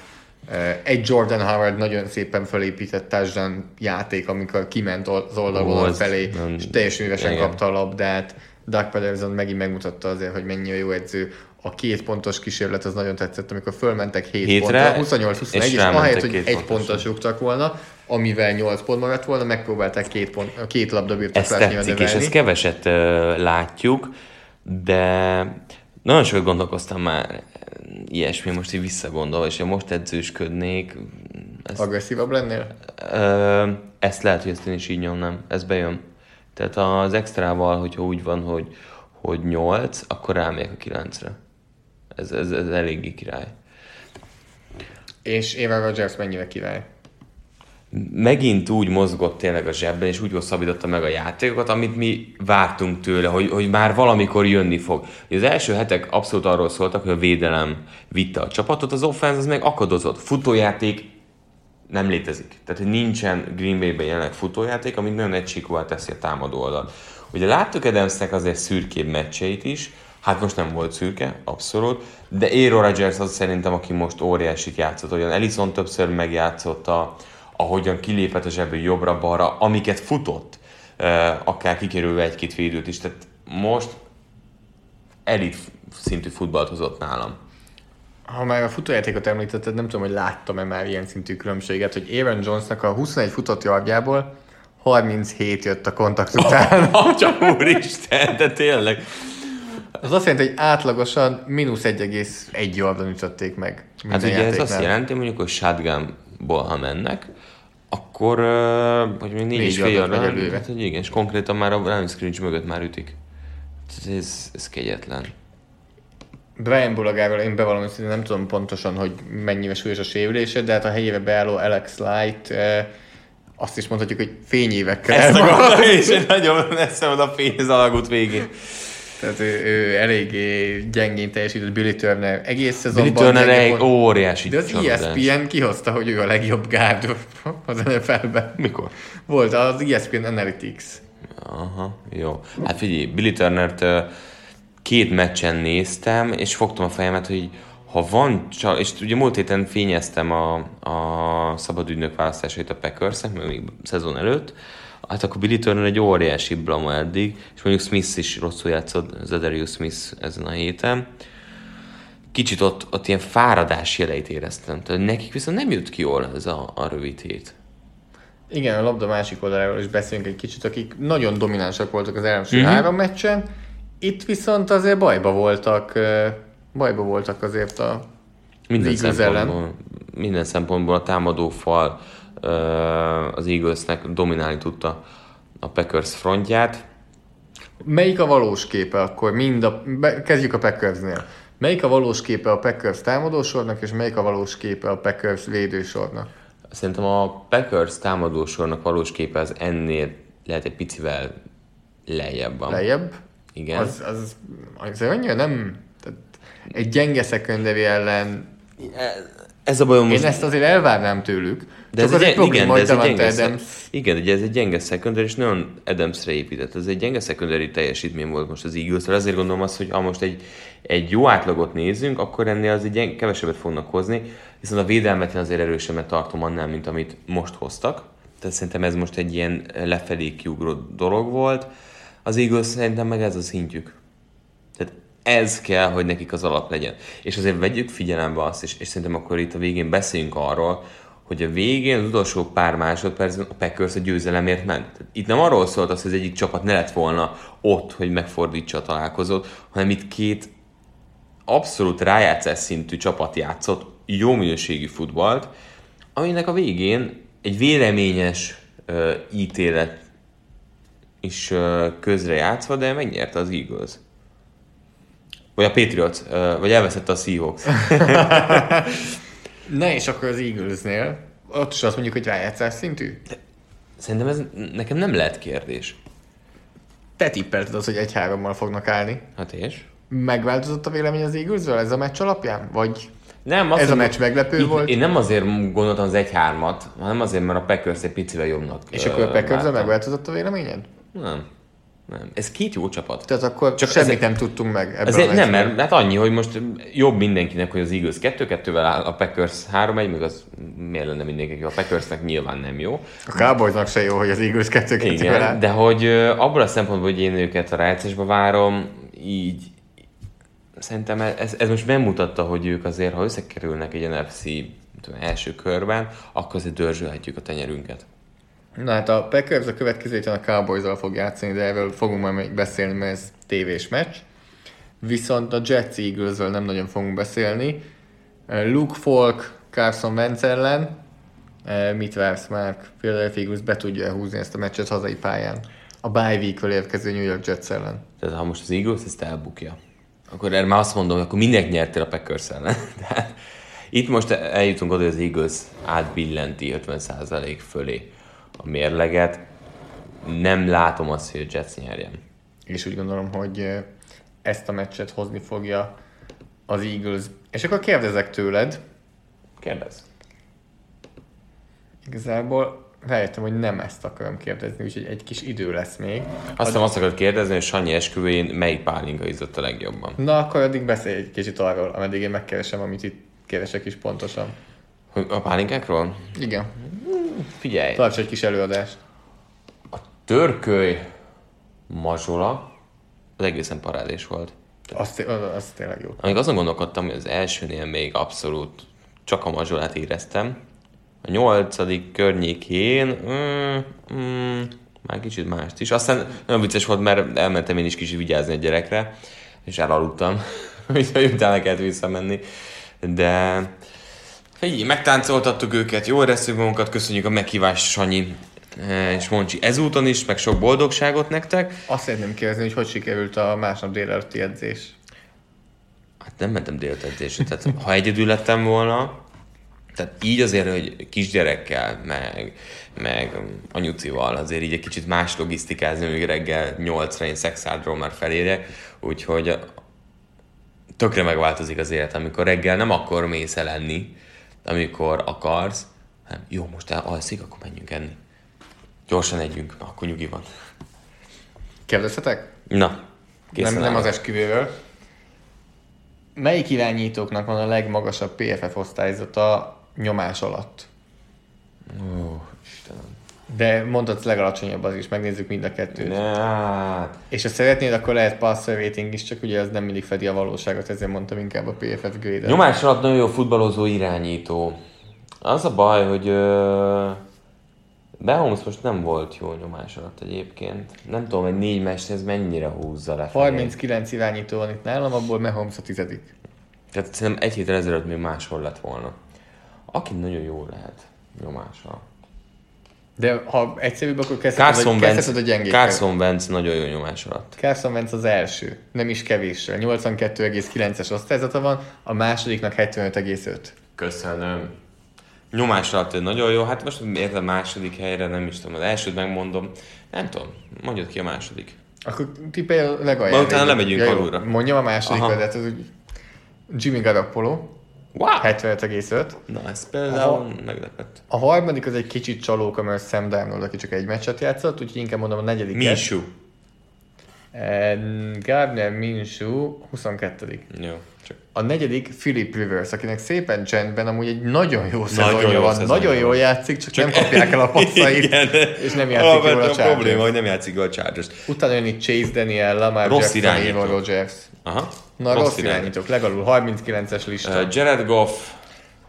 egy Jordan Howard nagyon szépen felépített touchdown játék, amikor kiment az oldalon felé, és teljesen üresen kapta a labdát. Doug Pedersen megint megmutatta azért, hogy mennyire jó edző. A két pontos kísérlet az nagyon tetszett, amikor fölmentek 7 Hétre, pontra, 28-21, és, és ahelyett, hogy egy pontos rúgtak volna, amivel 8 pont maradt volna, megpróbálták két, pont, két labda birtoklást Ez tetszik, és ezt keveset uh, látjuk, de nagyon sokat gondolkoztam már ilyesmi, most így visszagondolva, és ha most edzősködnék... Ezt, Agresszívabb lennél? Uh, ezt lehet, hogy ezt én is így nyomnám. Ez bejön. Tehát az extrával, hogyha úgy van, hogy, hogy 8, akkor rámegyek a 9-re. Ez, ez, ez eléggé király. És Eva Rogers mennyire király? Megint úgy mozgott tényleg a zsebben, és úgy hosszabbította meg a játékokat, amit mi vártunk tőle, hogy, hogy már valamikor jönni fog. Az első hetek abszolút arról szóltak, hogy a védelem vitte a csapatot, az offense az meg akadozott. Futójáték nem létezik. Tehát, hogy nincsen Green Bay-ben jelenleg futójáték, amit nagyon egységúvá teszi a támadó oldal. Ugye láttuk Adamsnek azért szürkébb meccseit is, hát most nem volt szürke, abszolút, de Aaron Rodgers az szerintem, aki most óriásit játszott, olyan Ellison többször megjátszotta, ahogyan kilépett a zsebből jobbra-balra, amiket futott, akár kikerülve egy-két védőt is, tehát most elit szintű futballt hozott nálam ha már a futójátékot említetted, nem tudom, hogy láttam-e már ilyen szintű különbséget, hogy Aaron Jonesnak a 21 futott yardjából 37 jött a kontakt után. (laughs) Atya úristen, de tényleg. Az azt jelenti, hogy átlagosan mínusz 1,1 yardon ütötték meg. Hát ugye ez azt jelenti, mondjuk, hogy shotgunból, ha mennek, akkor, hogy még négy és fél yardra, hát, hogy igen, és konkrétan már a line scrimmage mögött már ütik. Ez, ez kegyetlen. Brian Bulagával én bevallom, hogy nem tudom pontosan, hogy mennyire súlyos a sérülése, de hát a helyébe beálló Alex Light azt is mondhatjuk, hogy fényévekkel. Ezt akartam és nagyon messze van a fény az alagút végén. Tehát ő, ő eléggé gyengén teljesített Billy Turner egész szezonban. Billy Turner egy óriási De az ESPN kihozta, hogy ő a legjobb gárd az NFL-ben. Mikor? Volt az ESPN Analytics. Aha, jó. Hát figyelj, Billy Turner-t két meccsen néztem, és fogtam a fejemet, hogy ha van, csak, és ugye múlt héten fényeztem a, a szabadügynök választásait a packers mert még szezon előtt, hát akkor Billy Turner egy óriási blama eddig, és mondjuk Smith is rosszul játszott, Zedarius Smith ezen a héten. Kicsit ott, ott ilyen fáradás jeleit éreztem, tehát nekik viszont nem jött ki jól ez a, a rövid hét. Igen, a labda másik oldaláról is beszélünk egy kicsit, akik nagyon dominánsak voltak az első mm-hmm. három meccsen, itt viszont azért bajba voltak, bajba voltak azért a minden ellen. minden szempontból a támadó fal az Eaglesnek dominálni tudta a Packers frontját. Melyik a valós képe akkor? Mind a, be, kezdjük a Packersnél. Melyik a valós képe a Packers támadósornak, és melyik a valós képe a Packers védősornak? Szerintem a Packers támadósornak valós képe az ennél lehet egy picivel lejjebb van. Lejjebb? Igen. Az, az, az annyira nem... Tehát egy gyenge szekunderi ellen... Ez a bajom Én most... ezt azért elvárnám tőlük. De ez egy, egy igen, de ez egy gyenge, Adams... igen, ugye ez egy gyenge secondary, és nagyon Adamsre épített. Ez egy gyenge secondary teljesítmény volt most az eagles Azért gondolom azt, hogy ha most egy, egy jó átlagot nézünk, akkor ennél az egy gyenge, kevesebbet fognak hozni, viszont a védelmet azért erősebbet tartom annál, mint amit most hoztak. Tehát szerintem ez most egy ilyen lefelé kiugró dolog volt. Az Eagles szerintem meg ez a szintjük. Tehát ez kell, hogy nekik az alap legyen. És azért vegyük figyelembe azt, és, és szerintem akkor itt a végén beszéljünk arról, hogy a végén, az utolsó pár másodpercben a Packers a győzelemért ment. Tehát itt nem arról szólt az, hogy az egyik csapat ne lett volna ott, hogy megfordítsa a találkozót, hanem itt két abszolút rájátszás szintű csapat játszott jó minőségű futballt, aminek a végén egy véleményes uh, ítélet is közre játszva, de megnyerte az Eagles. Vagy a Patriots, vagy elveszette a Seahawks. (laughs) Ne, és akkor az Eaglesnél, ott is azt mondjuk, hogy rájátszás szintű. Szerintem ez nekem nem lehet kérdés. Te tippelted az, hogy egy-hárommal fognak állni. Hát és? Megváltozott a vélemény az Eaglesről ez a meccs alapján? Vagy Nem, Ez a meccs meglepő itt, volt? Én nem azért gondoltam az 1-3-at, hanem azért, mert a Packers egy picivel jobbnak és akkor a packers megváltozott a véleményed? Nem. Nem. Ez két jó csapat. Tehát akkor Csak semmit ezek- nem tudtunk meg ebből Ezért nem, mert hát annyi, hogy most jobb mindenkinek, hogy az Eagles 2-2-vel áll, a Packers 3-1, meg az miért lenne mindenkinek? A Packersnek nyilván nem jó. A Cowboysnak se jó, hogy az Eagles 2 2 Igen, de hogy abból a szempontból, hogy én őket a rájátszásba várom, így szerintem ez, ez most megmutatta, hogy ők azért, ha összekerülnek egy NFC tudom, első körben, akkor azért dörzsölhetjük a tenyerünket. Na hát a Packers a következő héten a cowboys fog játszani, de erről fogunk majd még beszélni, mert ez tévés meccs. Viszont a Jets eagles nem nagyon fogunk beszélni. Luke Falk, Carson Wentz ellen. Eh, Mit vársz már? Philadelphia Eagles be tudja húzni ezt a meccset hazai pályán. A bye week érkező New York Jets ellen. Tehát ha most az Eagles ezt elbukja, akkor erre már azt mondom, hogy akkor mindenki nyertél a Packers ellen. (laughs) Tehát itt most eljutunk oda, hogy az Eagles átbillenti 50% fölé a mérleget. Nem látom azt, hogy a Jets nyerjen. És úgy gondolom, hogy eh, ezt a meccset hozni fogja az Eagles. És akkor kérdezek tőled, Kérdezz. Igazából rájöttem, hogy nem ezt akarom kérdezni, úgyhogy egy kis idő lesz még. Azt hiszem azt akarod kérdezni, hogy Sanyi esküvőjén melyik pálinka izott a legjobban. Na, akkor addig beszélj egy kicsit arról, ameddig én megkeresem, amit itt keresek is pontosan. Hogy A pálinkákról? Igen, Figyelj, tarts egy kis előadást. törköly mazsola az egészen parádés volt. Az, az, az tényleg jó. Amíg azon gondolkodtam, hogy az elsőnél még abszolút csak a mazsolát éreztem. A nyolcadik környékén mm, mm, már kicsit mást is. Aztán nagyon vicces volt, mert elmentem én is kicsit vigyázni a gyerekre, és elaludtam, (laughs) úgyhogy utána kellett visszamenni. De figyelj, megtáncoltattuk őket, jól éreztük magunkat, köszönjük a meghívást Sanyi eh, és Moncsi ezúton is, meg sok boldogságot nektek. Azt szeretném kérdezni, hogy hogy sikerült a másnap délelőtti edzés. Hát nem mentem délutánedzésre, tehát ha egyedül lettem volna, tehát így azért, hogy kisgyerekkel, meg, meg anyucival azért így egy kicsit más logisztikázni, még reggel 8-ra én szexádról már felérek, úgyhogy tökre megváltozik az élet, amikor reggel nem akkor mész el enni, amikor akarsz, hanem jó, most alszik, akkor menjünk enni. Gyorsan együnk, na, akkor nyugi van. Kérdezhetek? Na, készen Nem, nem az esküvőről. Melyik irányítóknak van a legmagasabb PFF osztályzata nyomás alatt? Ó. De mondhatsz legalacsonyabb az is, megnézzük mind a kettőt. Ne, hát. És ha szeretnéd, akkor lehet passer rating is, csak ugye az nem mindig fedi a valóságot, ezért mondtam inkább a PFF grade Nyomás alatt nagyon jó futballozó irányító. Az a baj, hogy uh, Beholmes most nem volt jó nyomás alatt egyébként. Nem tudom, hogy négy meccs ez mennyire húzza le. 39 irányító van itt nálam, abból Mahomes a tizedik. Tehát szerintem egy héttel ezelőtt még máshol lett volna. Aki nagyon jó lehet nyomása. De ha egyszerűbb, akkor kezdheted, Carson a, kezdheted a gyengéket. Carson Wentz nagyon jó nyomás alatt. Carson Wentz az első, nem is kevéssel. 82,9-es osztályzata van, a másodiknak 75,5. Köszönöm. Nyomás alatt nagyon jó, hát most miért a második helyre, nem is tudom, az elsőt megmondom. Nem tudom, mondjad ki a második. Akkor tippelj a legalján. Utána lemegyünk jó, alulra. Mondjam a második, Aha. de hát ez úgy Jimmy Garoppolo, Wow! 75,5. Na, ez például meglepett. A harmadik az egy kicsit csalóka, mert Sam Darnold, aki csak egy meccset játszott, úgyhogy inkább mondom a negyedik. Minshew. Gardner Minshew 22. Jó, csak A negyedik Philip Rivers, akinek szépen csendben amúgy egy nagyon jó szezonja van, szezonja nagyon jól játszik, csak, csak nem kapják el a (laughs) passzait, Igen. és nem játszik jól a Alapvetően a probléma, Chargers. hogy nem játszik jól a chargers Utána jön itt Chase Daniel, Lamar Rossz Jackson. Aaron Rodgers. Aha. Na, rossz, rossz irányítók, legalább 39-es lista. Uh, Jared Goff,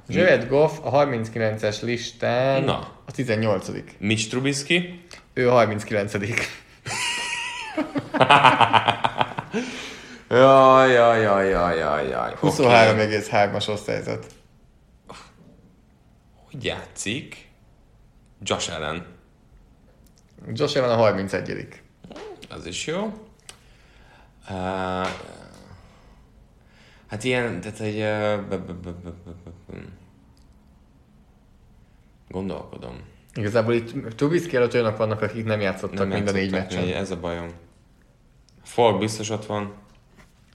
Jared Goff a 39-es listán Na. a 18 Mitch Trubisky, Ő a 39 (laughs) Jaj, jaj, jaj, jaj, jaj, jaj. Oké. 23,3-as osztályzat. Hogy játszik? Josh Allen. Josh Allen a 31 Az is jó. Uh, hát ilyen, tehát egy... Uh, b- gondolkodom. Igazából itt Trubisky előtt olyanok vannak, akik nem játszottak Nem mind a négy meccsen. Ez a bajom. Falk biztos ott van.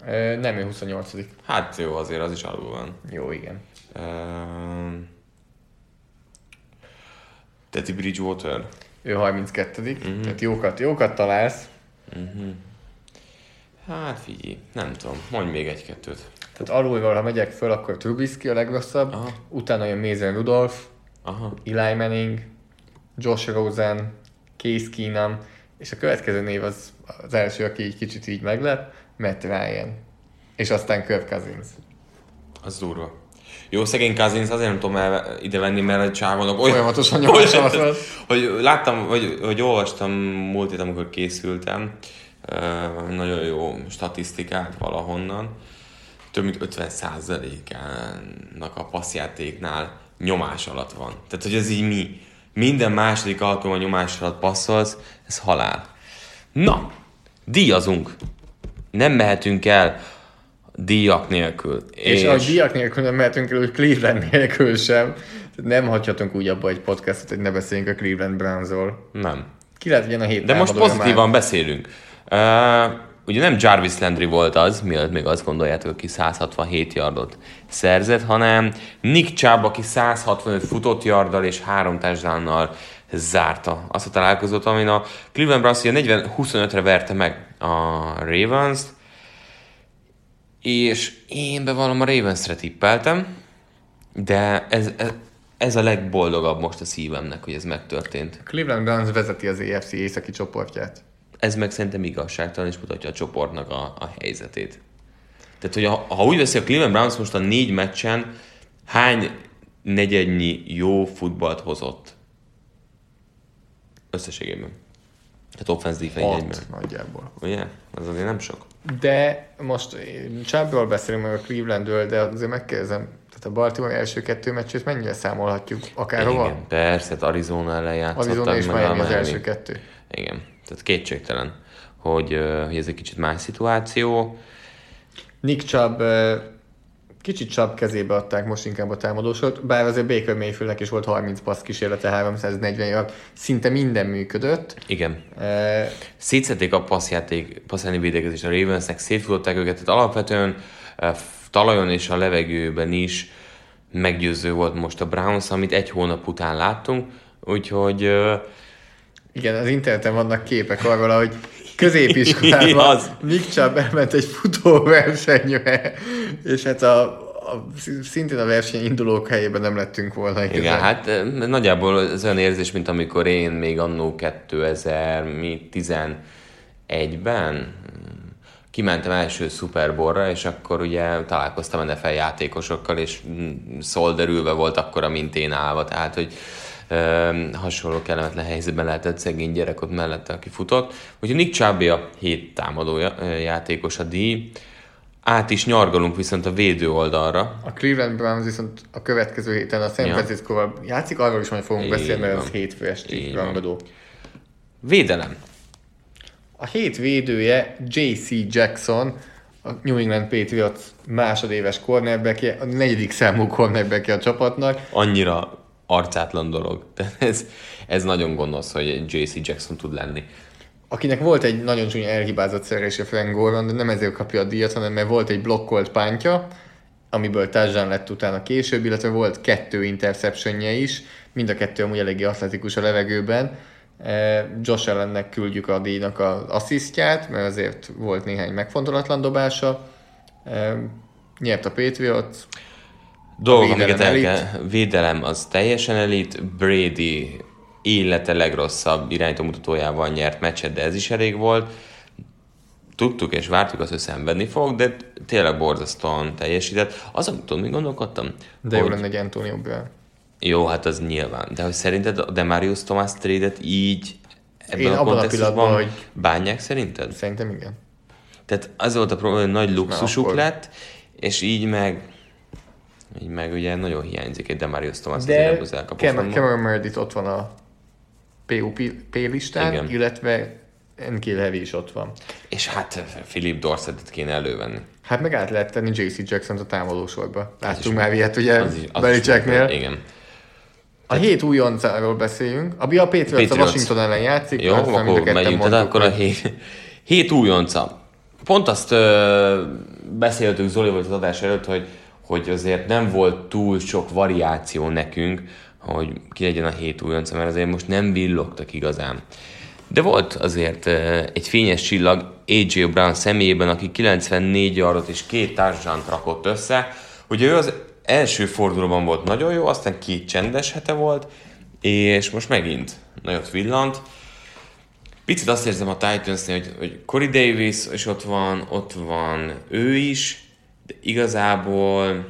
Ö, Nem, ő 28 Hát jó, azért az is alul van. Jó, igen. Uh, Teddy Bridgewater. Ő 32 Mhm. mm-hmm. tehát jókat, jókat találsz. Hát figyelj, nem tudom, mondj még egy-kettőt. Tehát alulról, ha megyek föl, akkor Trubisky a legrosszabb, Aha. utána jön Mason Rudolph, Aha. Eli Manning, Josh Rosen, Case Keenum, és a következő név az, az első, aki így kicsit így meglep, Matt Ryan. És aztán Kirk Cousins. Az durva. Jó, szegény Cousins azért nem tudom el ide venni, mert a csávonok olyan, Folyamatosan nyomás alatt van. hogy láttam, vagy, hogy olvastam múlt hét, amikor készültem, uh, nagyon jó statisztikát valahonnan. Több mint 50%-ának a passzjátéknál nyomás alatt van. Tehát, hogy ez így mi? Minden második alkalommal nyomás alatt passzolsz, ez halál. Na, díjazunk. Nem mehetünk el díjak nélkül. És, és a diák nélkül nem mehetünk el, hogy Cleveland nélkül sem. Nem hagyhatunk úgy abba egy podcastot, hogy ne beszéljünk a Cleveland Brownsról. Nem. Ki lehet legyen a hét De most pozitívan már? beszélünk. Uh, ugye nem Jarvis Landry volt az, mielőtt még azt gondoljátok, aki 167 yardot szerzett, hanem Nick Chubb, aki 165 futott yarddal és három touchdownnal zárta azt a találkozót, amin a Cleveland Browns ugye 40-25-re verte meg a ravens és én bevallom a Ravens-re tippeltem, de ez, ez, ez a legboldogabb most a szívemnek, hogy ez megtörtént. Cleveland Browns vezeti az EFC északi csoportját. Ez meg szerintem igazságtalan, és mutatja a csoportnak a, a helyzetét. Tehát, hogy ha, ha úgy veszi a Cleveland Browns most a négy meccsen, hány negyednyi jó futballt hozott? Összességében. Tehát offense defense egyben. Nagyjából. Ugye? Ez azért nem sok. De most Csábról beszélünk meg a Clevelandről, de azért megkérdezem, tehát a Baltimore első kettő meccsét mennyire számolhatjuk? Akárhova? Igen, persze, Arizona ellen játszottak. Arizona és Miami az első kettő. Igen, tehát kétségtelen, hogy, hogy ez egy kicsit más szituáció. Nick Chubb kicsit Chubb kezébe adták most inkább a támadósort, bár azért Baker Mayfieldnek is volt 30 passz kísérlete, 340 yard, szinte minden működött. Igen, Eh, szétszették a passzjáték, passzjáték védekezést a Ravensnek, szétfutották őket, tehát alapvetően talajon és a levegőben is meggyőző volt most a Browns, amit egy hónap után láttunk, úgyhogy Igen, az interneten vannak képek arról, hogy középiskolában (laughs) az? Nick Chubb elment egy futóversenyre, és hát a, a, szintén a verseny indulók helyében nem lettünk volna. Igen, igazán. hát eh, nagyjából az olyan érzés, mint amikor én még annó 2011-ben kimentem első Super Bowlra, és akkor ugye találkoztam NFL játékosokkal, és mm, szolderülve volt akkora, mint én állva, tehát, hogy hasonló kellemetlen helyzetben lehetett szegény gyerek ott mellette, aki futott. Úgyhogy Nick Chubb a hét támadó játékos a díj. át is nyargalunk viszont a védő oldalra. A Cleveland Browns viszont a következő héten a San Ja. Játszik, arról is majd fogunk Így beszélni, mert az hétfő esti rangadó. Védelem. A hét védője J.C. Jackson, a New England Patriots másodéves cornerbackje, a negyedik számú cornerbackje a csapatnak. Annyira arcátlan dolog. Tehát (laughs) ez, ez nagyon gonosz, hogy J.C. Jackson tud lenni. akinek volt egy nagyon csúnya elhibázott szerelése Frank Goron, de nem ezért kapja a díjat, hanem mert volt egy blokkolt pántja, amiből touchdown lett utána később, illetve volt kettő interceptionje is, mind a kettő amúgy eléggé atletikus a levegőben. Eh, Josh Allennek küldjük a díjnak az asszisztját, mert azért volt néhány megfontolatlan dobása. Eh, Nyert a Patriots, Dolgok, amiket el kell. Védelem az teljesen elit. Brady élete legrosszabb irányítómutatójával nyert meccset, de ez is elég volt. Tudtuk és vártuk azt, hogy szenvedni fog, de tényleg borzasztóan teljesített. Az, amit tudom, mi gondolkodtam? de jó hogy- lenne egy Antonio Brown. Jó, hát az nyilván. De hogy szerinted a Demarius Thomas trade-et így ebben Én a abban a pillanatban, hogy- bánják szerinted? Szerintem igen. Tehát az volt a probléma, hogy nagy luxusuk lett, és így meg így meg ugye nagyon hiányzik egy Demarius Thomas De az elkapó Cam- frontból. Cameron Meredith ott van a PUP listán, Igen. illetve Enkil Heavy is ott van. És hát Philip Dorsetet kéne elővenni. Hát meg át lehet tenni JC Jackson-t a támadósorba. Láttunk már ilyet ugye Belicseknél. Igen. A hét újoncáról beszéljünk. A Bia Patriots, a. Washington ellen játszik. Jó, azt a akkor megyünk. Tehát akkor a hét, hét újonca. Pont azt ö, beszéltük Zoli volt az adás előtt, hogy, hogy azért nem volt túl sok variáció nekünk, hogy ki legyen a hét újonca, mert azért most nem villogtak igazán. De volt azért egy fényes csillag AJ Brown személyében, aki 94 yardot és két touchdown rakott össze. Ugye ő az első fordulóban volt nagyon jó, aztán két csendes hete volt, és most megint nagyot villant. Picit azt érzem a titans hogy, hogy Corey Davis is ott van, ott van ő is, de igazából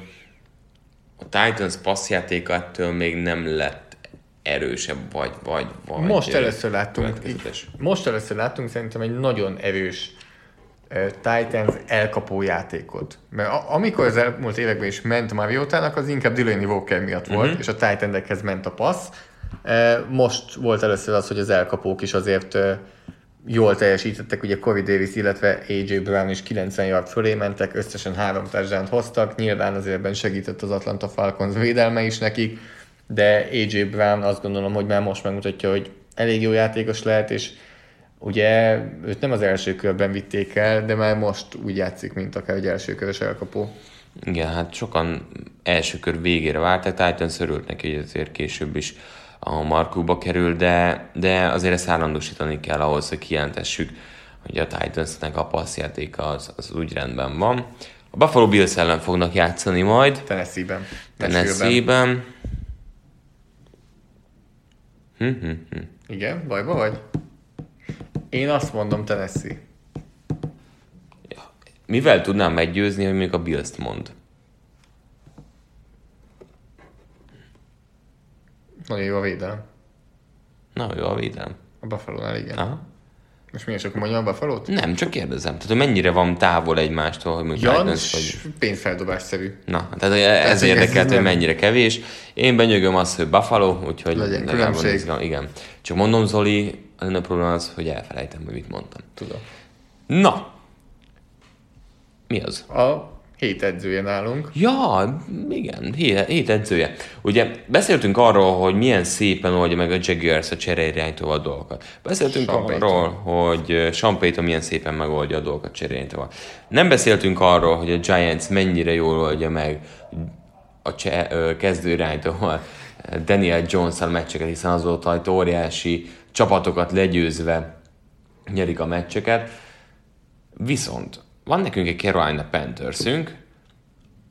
a Titans passzjátéka ettől még nem lett erősebb, vagy, vagy, vagy Most először láttunk, most először láttunk szerintem egy nagyon erős Titans elkapó játékot. Mert a, amikor az elmúlt években is ment Mariotának, az inkább Delaney Walker miatt volt, uh-huh. és a Titanekhez ment a passz. Most volt először az, hogy az elkapók is azért jól teljesítettek, ugye Corey Davis, illetve AJ Brown is 90 yard fölé mentek, összesen három touchdown hoztak, nyilván azért ebben segített az Atlanta Falcons védelme is nekik, de AJ Brown azt gondolom, hogy már most megmutatja, hogy elég jó játékos lehet, és ugye őt nem az első körben vitték el, de már most úgy játszik, mint akár egy első körös elkapó. Igen, hát sokan első kör végére várták, Titans örült neki, hogy azért később is a Markóba kerül, de, de azért ezt állandósítani kell ahhoz, hogy kijelentessük, hogy a Titansnek a passzjátéka az, az úgy rendben van. A Buffalo Bills ellen fognak játszani majd, Tennessee-ben. Tennessee-ben. Igen, bajba vagy? Én azt mondom Tennessee. Mivel tudnám meggyőzni, hogy még a Bills-t mond? Nagyon jó a védelem. Na, jó a védelem. A Buffalo-nál igen. Aha. Most mi is akkor mondjam a Buffalo-t? Nem, csak kérdezem. Tehát, hogy mennyire van távol egymástól, hogy mondjuk Ja, Titans vagy... pénzfeldobásszerű. Na, tehát ez igen, érdekelt, ez hogy mennyire kevés. Én benyögöm azt, hogy Buffalo, úgyhogy Legyen különbség. izgalom. Igen. Csak mondom, Zoli, a lenne probléma az, hogy elfelejtem, hogy mit mondtam. Tudom. Na! Mi az? A hét edzője nálunk. Ja, igen, hét, hét edzője. Ugye beszéltünk arról, hogy milyen szépen oldja meg a Jaguars a csereirányítóval a dolgokat. Beszéltünk Sean arról, hogy Sean Payton milyen szépen megoldja a dolgokat csereirányítóval. Nem beszéltünk arról, hogy a Giants mennyire jól oldja meg a cse, kezdőirányítóval Daniel jones a meccseket, hiszen azóta itt óriási csapatokat legyőzve nyerik a meccseket. Viszont van nekünk egy Carolina Panthersünk,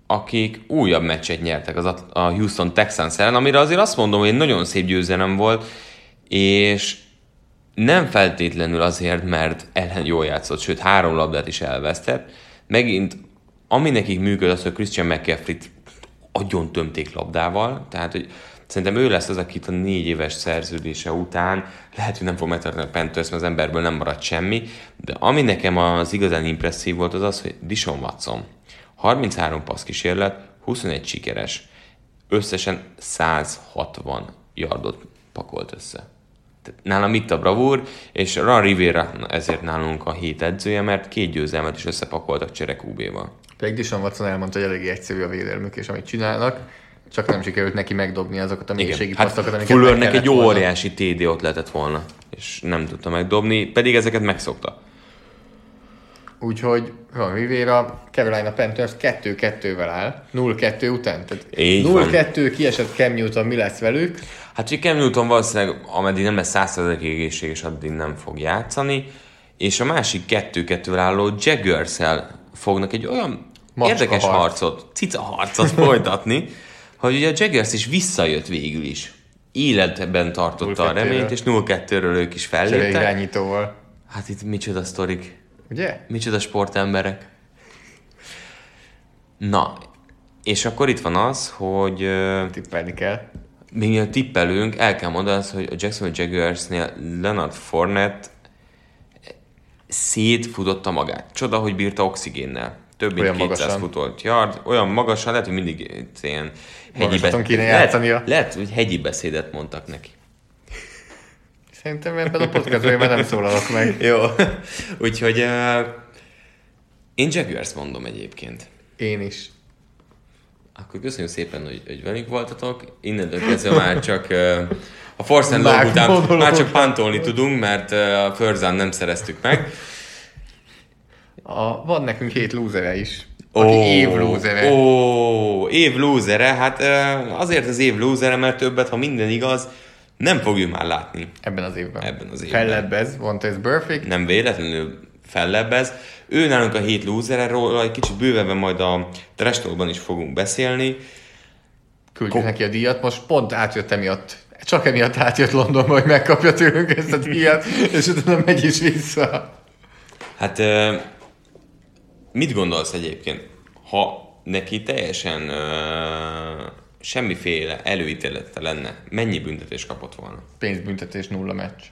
akik újabb meccset nyertek az a Houston Texans ellen, amire azért azt mondom, hogy nagyon szép győzelem volt, és nem feltétlenül azért, mert ellen jól játszott, sőt három labdát is elvesztett. Megint, ami nekik működ, az, hogy Christian McCaffrey-t agyon tömték labdával, tehát hogy szerintem ő lesz az, akit a négy éves szerződése után lehet, hogy nem fog megtartani a Panthers, mert az emberből nem maradt semmi, de ami nekem az igazán impresszív volt, az az, hogy Dishon Watson 33 passz kísérlet, 21 sikeres, összesen 160 yardot pakolt össze. Nálam itt a bravúr, és Ron Rivera ezért nálunk a hét edzője, mert két győzelmet is összepakoltak Csere QB-val. Pedig Dishon Watson elmondta, hogy eléggé egyszerű a védelmük, és amit csinálnak, csak nem sikerült neki megdobni azokat a mélységi hát passzokat, amiket Fullernek egy volna. óriási TD ott lehetett volna, és nem tudta megdobni, pedig ezeket megszokta. Úgyhogy van Rivera, Carolina Panthers 2-2-vel áll, 0-2 után. Tehát Így van. 0-2 kiesett Cam Newton, mi lesz velük? Hát hogy Cam Newton valószínűleg, ameddig nem lesz 100% egészséges, addig nem fog játszani, és a másik kettő-kettővel álló jaggers fognak egy olyan Macska érdekes harc. harcot, cica harcot folytatni, (laughs) hogy ugye a Jaggers is visszajött végül is. Életben tartotta a 0-2-ről. reményt, és 0-2-ről ők is felléptek. irányítóval. Hát itt micsoda sztorik, Ugye? micsoda sportemberek. Na, és akkor itt van az, hogy Tippelni kell. még tippelünk, el kell mondani azt, hogy a Jacksonville Jaguarsnél Leonard Fournette szétfutotta magát. Csoda, hogy bírta oxigénnel. Több mint Olyan 200 magasan. futott yard, olyan magasan, lehet, hogy mindig ilyen hegyi, Magasaton kéne lehet, játszania. lehet, hogy hegyi beszédet mondtak neki. Szerintem ebben a podcastban már nem szólalok meg. (laughs) Jó, úgyhogy uh, én Jaguars mondom egyébként. Én is. Akkor köszönjük szépen, hogy, hogy velünk voltatok. Innentől kezdve már csak uh, a Force and Long után már csak pantolni tudunk, mert uh, a Förzán nem szereztük meg. A, van nekünk hét lúzere is. Aki év lúzere. Ó, év lúzere. Hát azért az év lúzere, mert többet, ha minden igaz, nem fogjuk már látni. Ebben az évben. Ebben az évben. Fellebbez, Vontaze Burfict. Nem véletlenül fellebbez. Ő nálunk a hét lúzere, róla egy kicsit bővebben majd a Trash Talkban is fogunk beszélni. Küldjük neki a díjat. Most pont átjött emiatt. Csak emiatt átjött Londonba, hogy megkapja tőlünk ezt a díjat, és utána megy is vissza. Hát mit gondolsz egyébként, ha neki teljesen ö, semmiféle előítélete lenne, mennyi büntetés kapott volna? Pénzbüntetés nulla meccs.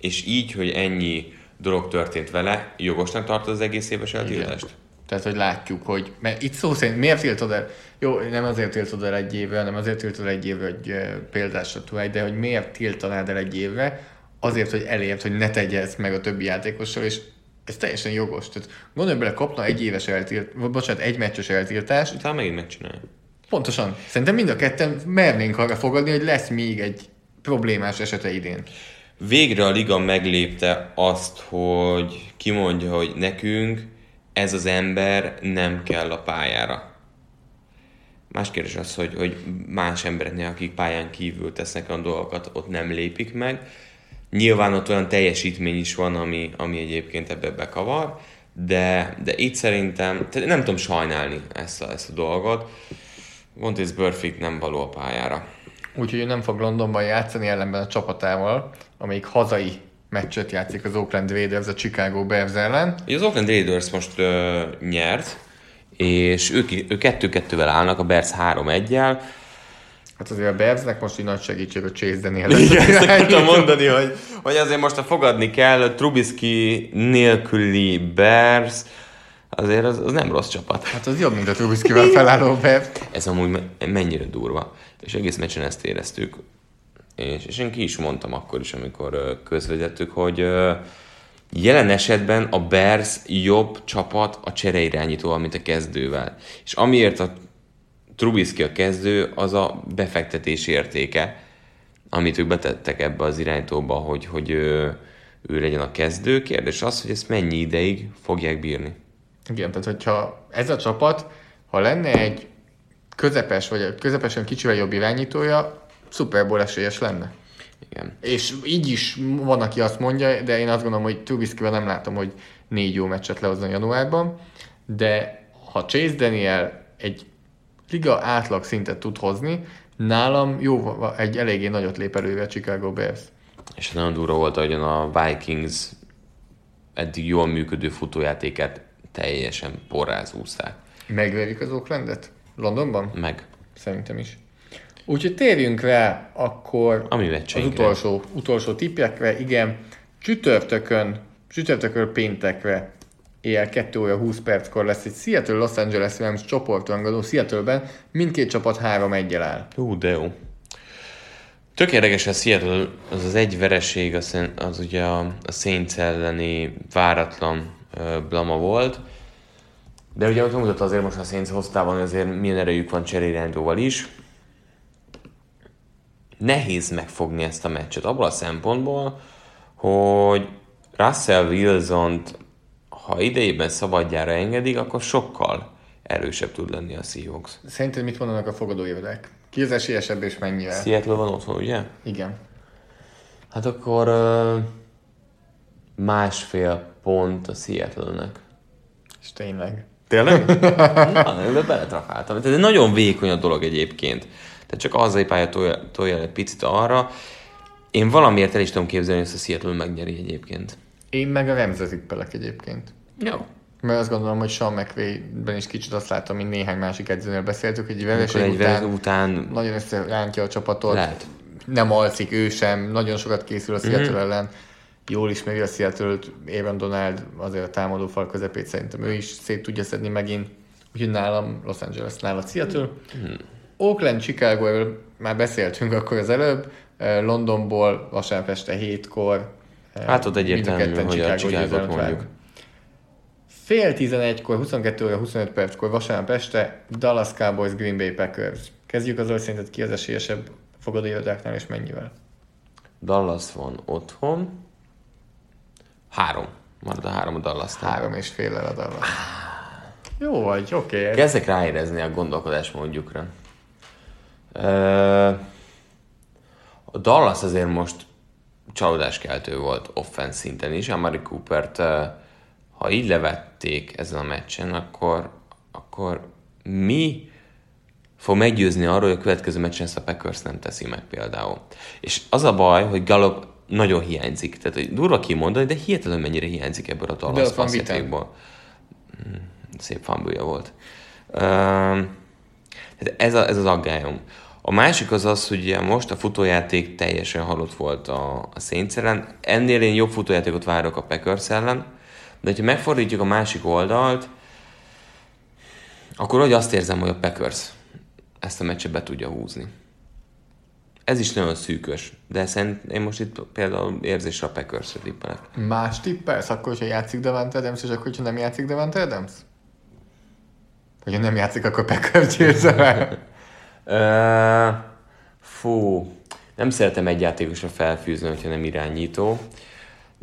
És így, hogy ennyi dolog történt vele, jogosnak tartod az egész éves eltiltást? Tehát, hogy látjuk, hogy... Mert itt szó szerint miért tiltod el? Jó, nem azért tiltod el egy évre, hanem azért tiltod el egy évre, hogy példásra tudj, de hogy miért tiltanád el egy évre? Azért, hogy elért, hogy ne tegye ezt meg a többi játékossal, és ez teljesen jogos. Tehát gondolj bele, kapna egy éves eltilt, vagy bocsánat, egy meccses eltiltást, Utána megint megcsinálja. Pontosan. Szerintem mind a ketten mernénk arra fogadni, hogy lesz még egy problémás esete idén. Végre a liga meglépte azt, hogy kimondja, hogy nekünk ez az ember nem kell a pályára. Más kérdés az, hogy, hogy más embereknél, akik pályán kívül tesznek olyan dolgokat, ott nem lépik meg. Nyilván ott olyan teljesítmény is van, ami, ami egyébként ebbe bekavar, de, de itt szerintem, tehát nem tudom sajnálni ezt a, ezt a dolgot. Montes Burfict nem való a pályára. Úgyhogy nem fog Londonban játszani ellenben a csapatával, amelyik hazai meccset játszik az Oakland Raiders a Chicago Bears ellen. Az Oakland Raiders most ö, nyert, és ők, ők kettő-kettővel állnak, a Bears 3-1-jel. Hát azért a Bearsnek most így nagy segítség a Chase Daniel. Igen, ezt (laughs) akartam mondani, hogy, hogy azért most a fogadni kell, Trubisky nélküli Bears, azért az, az nem rossz csapat. Hát az jobb, mint a Trubisky-vel felálló Bears. Ez amúgy me- mennyire durva. És egész meccsen ezt éreztük. És, és én ki is mondtam akkor is, amikor közvetettük, hogy jelen esetben a Bears jobb csapat a csereirányítóval, mint a kezdővel. És amiért a Trubisky a kezdő, az a befektetés értéke, amit ők betettek ebbe az irányítóba, hogy, hogy ö, ő legyen a kezdő. Kérdés az, hogy ezt mennyi ideig fogják bírni. Igen, tehát hogyha ez a csapat, ha lenne egy közepes, vagy közepesen kicsivel jobb irányítója, Super Bowl esélyes lenne. Igen. És így is van, aki azt mondja, de én azt gondolom, hogy Trubiskyvel nem látom, hogy négy jó meccset lehozzon januárban, de ha Chase Daniel egy liga átlag szintet tud hozni, nálam jó, egy eléggé nagyot lép előre a Chicago Bears. És nagyon durva volt, ahogyan a Vikings eddig jól működő futójátékát teljesen porrázúzták. Megverik az Oaklandet? Londonban? Meg. Szerintem is. Úgyhogy térjünk rá akkor A mi az utolsó, utolsó tippekre. Igen, csütörtökön, csütörtökön péntekre éjjel 2 óra 20 perckor lesz egy Seattle Los Angeles Rams csoportrangadó Seattle-ben, mindkét csapat 3 1 áll. Ú, de jó. Tök érdekes, a Seattle az az egy vereség, az, az ugye a, a Saints elleni váratlan blama volt, de ugye ott mutatta azért most a Saints hoztában, azért milyen erejük van cserérányzóval is. Nehéz megfogni ezt a meccset abból a szempontból, hogy Russell wilson ha idejében szabadjára engedik, akkor sokkal erősebb tud lenni a Seahawks. Szerinted mit mondanak a fogadóévedek? Ki az esélyesebb és mennyivel? Seattle van otthon, ugye? Igen. Hát akkor uh, másfél pont a Seattle-nek. És tényleg. Tényleg? (laughs) Na, ebbe beletrafáltam. Tehát nagyon vékony a dolog egyébként. Tehát csak az pálya tolja, tolja egy picit arra. Én valamiért el is tudom képzelni, hogy a Seattle megnyeri egyébként. Én meg a Remzre tippelek egyébként. Jó. Mert azt gondolom, hogy Sean McVay-ben is kicsit azt látom, mint néhány másik edzőnél beszéltük, hogy egy vereség egy után, után nagyon összerántja a csapatot. Lehet. Nem alszik ő sem, nagyon sokat készül a Seattle mm-hmm. ellen. Jól ismeri a Seattle-t, Aaron Donald azért a támadó fal közepét szerintem ő is szét tudja szedni megint. Úgyhogy nálam Los Angeles, nála Seattle. Mm. Oakland, Chicago, már beszéltünk akkor az előbb, Londonból vasárnap este hétkor. Hát ott egyértelmű, hogy a Chicago-t mondjuk. Fél 11-kor, 22 óra 25 perckor vasárnap este Dallas Cowboys Green Bay Packers. Kezdjük azzal, hogy szerinted ki az esélyesebb fogadóirodáknál és mennyivel? Dallas van otthon. Három. Marad a három a dallas Három és fél a Dallas. Jó vagy, oké. Okay. Kezdek ráérezni a gondolkodás módjukra. A Dallas azért most csalódáskeltő volt offense szinten is. Amari Coopert, ha így levették ezen a meccsen, akkor, akkor mi fog meggyőzni arról, hogy a következő meccsen ezt a Packers nem teszi meg például. És az a baj, hogy Gallup nagyon hiányzik. Tehát hogy durva kimondani, de hihetetlen mennyire hiányzik ebből a Dallas passzjátékból. Hmm, szép fanbője volt. Uh, ez, a, ez az aggályom. A másik az az, hogy most a futójáték teljesen halott volt a, a Saints ellen. Ennél én jobb futójátékot várok a Packers ellen, de ha megfordítjuk a másik oldalt, akkor hogy azt érzem, hogy a Packers ezt a meccset be tudja húzni. Ez is nagyon szűkös, de szerint én most itt például érzésre a Packers-re tippelek. Más tippelsz? Akkor, hogyha játszik Devante Adams, és akkor, hogyha nem játszik Devante Adams? Hogyha nem játszik, akkor Packers győzze (laughs) Uh, fú, nem szeretem egy játékosra felfűzni, hogyha nem irányító.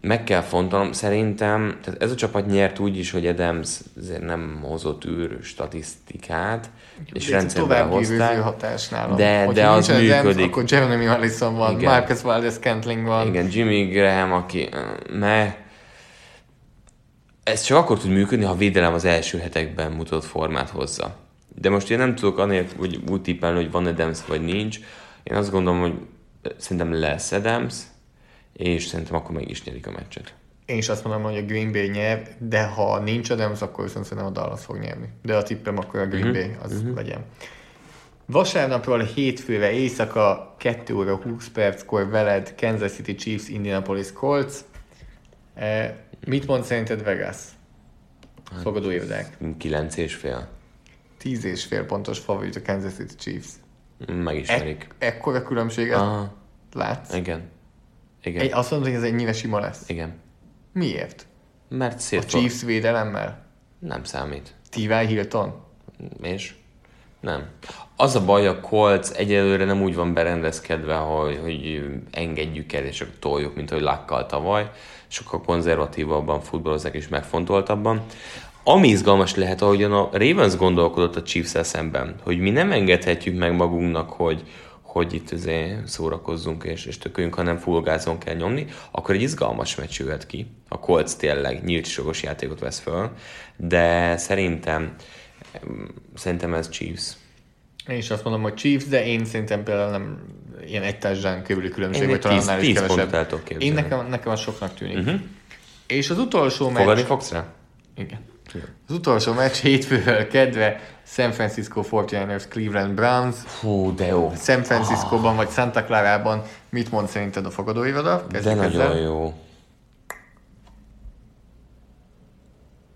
Meg kell fontolnom, szerintem, tehát ez a csapat nyert úgy is, hogy Adams nem hozott űr statisztikát, és rendszerben hozták. hatásnál. De, de az működik. Adams, akkor Jeremy Allison van, Igen. Marcus Valdez Kentling van. Igen, Jimmy Graham, aki... Ne, ez csak akkor tud működni, ha a védelem az első hetekben mutatott formát hozza. De most én nem tudok anélkül, hogy úgy tippelni, hogy van Adams vagy nincs. Én azt gondolom, hogy szerintem lesz Adams, és szerintem akkor meg is nyerik a meccset. Én is azt mondom, hogy a Green Bay nyer, de ha nincs Adams, akkor viszont szerintem a Dallas fog nyerni. De a tippem akkor a Green uh-huh. Bay, az uh-huh. legyen. Vasárnapról hétfőre éjszaka 2 óra 20 perckor veled Kansas City Chiefs Indianapolis Colts. E, mit mond szerinted Vegas? Fogadó évdák. 9 és fél. 10 és fél pontos favorit a Kansas City Chiefs. Megismerik. E- ekkora különbséget Aha. látsz? Igen. Igen. Egy, azt mondod, hogy ez ennyire sima lesz? Igen. Miért? Mert szét A Chiefs védelemmel? Nem számít. T.Y. Hilton? És? Nem. Az a baj, a Colts egyelőre nem úgy van berendezkedve, hogy, hogy engedjük el és csak toljuk, mint hogy lakkal tavaly. Sokkal konzervatívabban futballozzák és megfontoltabban. Ami izgalmas lehet, ahogyan a Ravens gondolkodott a chiefs szemben, hogy mi nem engedhetjük meg magunknak, hogy, hogy itt azért szórakozzunk és, és tököljünk, hanem full gázon kell nyomni, akkor egy izgalmas meccs jöhet ki. A Colts tényleg nyílt sogos játékot vesz föl, de szerintem szerintem ez Chiefs. Én is azt mondom, hogy Chiefs, de én szerintem például nem ilyen egy társadalán kívüli különbség, vagy talán annál is kevesebb. Én nekem, nekem az soknak tűnik. Uh-huh. És az utolsó meccs... Fogadni fogsz rá? Igen. Az utolsó meccs hétfővel kedve San Francisco 49ers Cleveland Browns. Hú, de jó. San Francisco-ban oh. vagy Santa Clara-ban mit mond szerinted a fogadóiroda? de nagyon ezzel. jó.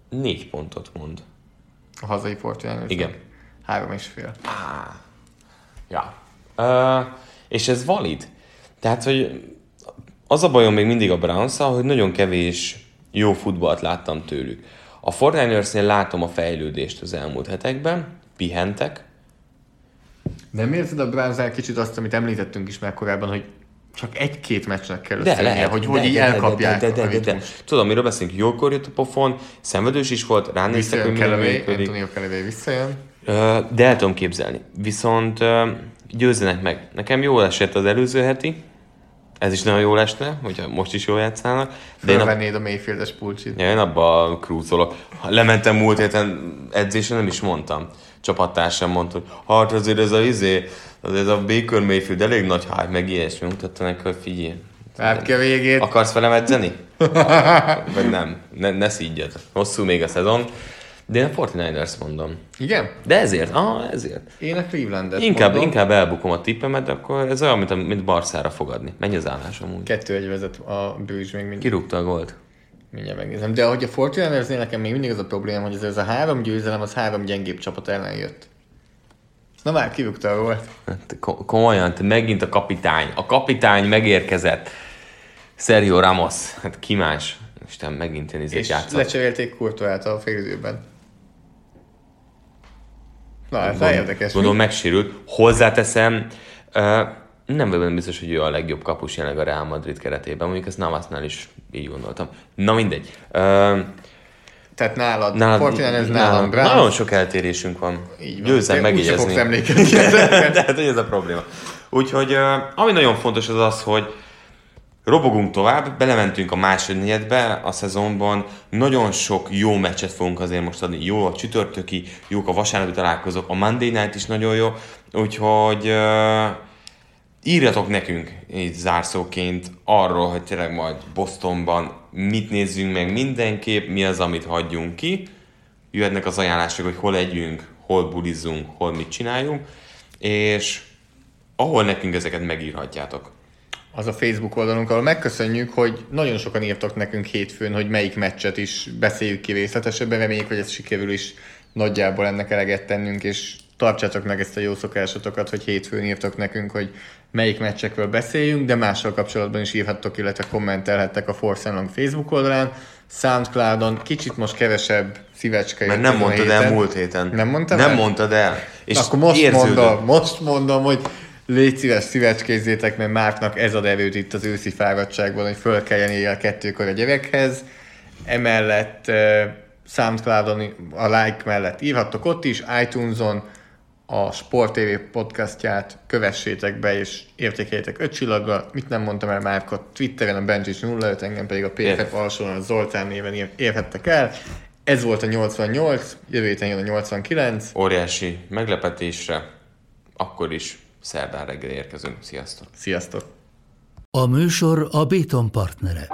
Négy pontot mond. A hazai Fortnite. Igen. Három és fél. Ja. Uh, és ez valid. Tehát, hogy az a bajom még mindig a browns hogy nagyon kevés jó futballt láttam tőlük. A 49 látom a fejlődést az elmúlt hetekben, pihentek, De nem érzed a browns kicsit azt, amit említettünk is már korábban, hogy csak egy-két meccsnek kell De összejönnie, lehet, hogy de, hogy így de, de, elkapják de, de, de, de, de. ritmust. Tudom, miről beszélünk, jókor jött a pofon, szenvedős is volt, ránéztek, hogy Visszajön mi Kelly, működik. Antonio Kelly visszajön. De el tudom képzelni. Viszont győzzenek meg. Nekem jól esett az előző heti, ez is nagyon jól esne, hogyha most is jól játszanak. De Fölvennéd a Mayfieldes pulcsit. ja, én abba krúzolok. Lementem múlt héten edzésen, nem is mondtam. Csapattársam mondta, hogy hát azért ez a izé, az ez a Baker Mayfield elég nagy hype, meg ilyesmi. Mutatta neki, hogy figyelj. Hát ki a végét. Akarsz velem edzeni? Vagy nem? Ne, ne szígyed. Hosszú még a szezon. De én a 49ers mondom. Igen? De ezért, ah, ezért. Én a Clevelandet Inkább, mondom. inkább elbukom a tippemet, de akkor ez olyan, mint, a- mint Barszára fogadni. Menj az állás amúgy. Kettő egy vezet a bőzs még mindig. Kirúgta a gólt. Mindjárt megnézem. De ahogy a Fortnite-nél nekem még mindig az a probléma, hogy ez, ez a három győzelem, az három gyengébb csapat ellen jött. Na már kirúgta a gólt. Hát, ko- komolyan, te megint a kapitány. A kapitány megérkezett. Sergio Ramos. Hát ki más? Isten, megint én izét És játszott. lecserélték Courtois-t a félidőben. Na, ez Gondolom- érdekes. Gondolom megsérült. Hozzáteszem, nem vagyok biztos, hogy ő a legjobb kapus jelenleg a Real Madrid keretében. Mondjuk ezt Navasnál is így gondoltam. Na mindegy. Tehát nálad, nálad, Fortnite ez nálam Browns. Nagyon sok eltérésünk van. Így van. Győzzem Te úgyse fogsz megjegyezni. emlékezni ezekre. (laughs) De hát, hogy ez a probléma. Úgyhogy ami nagyon fontos az az, hogy robogunk tovább, belementünk a második negyedbe a szezonban, nagyon sok jó meccset fogunk azért most adni, jó a csütörtöki, jók a vasárnapi találkozók, a Monday Night is nagyon jó, úgyhogy uh, írjatok nekünk így zárszóként arról, hogy tényleg majd Bostonban mit nézzünk meg mindenképp, mi az, amit hagyjunk ki, jöhetnek az ajánlások, hogy hol együnk, hol bulizzunk, hol mit csináljunk, és ahol nekünk ezeket megírhatjátok. Az a Facebook oldalunk, ahol megköszönjük, hogy nagyon sokan írtak nekünk hétfőn, hogy melyik meccset is beszéljük ki részletesebben, reméljük, hogy ez sikerül is nagyjából ennek eleget tennünk, és tartsátok meg ezt a jó szokásotokat, hogy hétfőn írtok nekünk, hogy melyik meccsekről beszéljünk, de mással kapcsolatban is írhattok, illetve kommentelhettek a Force Long Facebook oldalán, Soundcloudon kicsit most kevesebb szívecske Mert nem mondtad el múlt héten. Nem mondtam Nem el? mondtad el. És És akkor most érződött. mondom, most mondom, hogy légy szíves, szívecskézzétek, mert Márknak ez ad erőt itt az őszi fáradtságban, hogy föl kelljen éjjel kettőkor a gyerekhez. Emellett uh, Soundcloudon a like mellett írhattok ott is, iTunes-on a Sport TV podcastját kövessétek be, és értékeljétek öt csillaggal. Mit nem mondtam el Márkot? Twitteren a Benjic 05, engem pedig a PFF Ért. alsóan a Zoltán néven ér- érhettek el. Ez volt a 88, jövő héten jön a 89. Óriási meglepetésre, akkor is szerdán reggel érkezünk. Sziasztok! Sziasztok! A műsor a Béton partnere.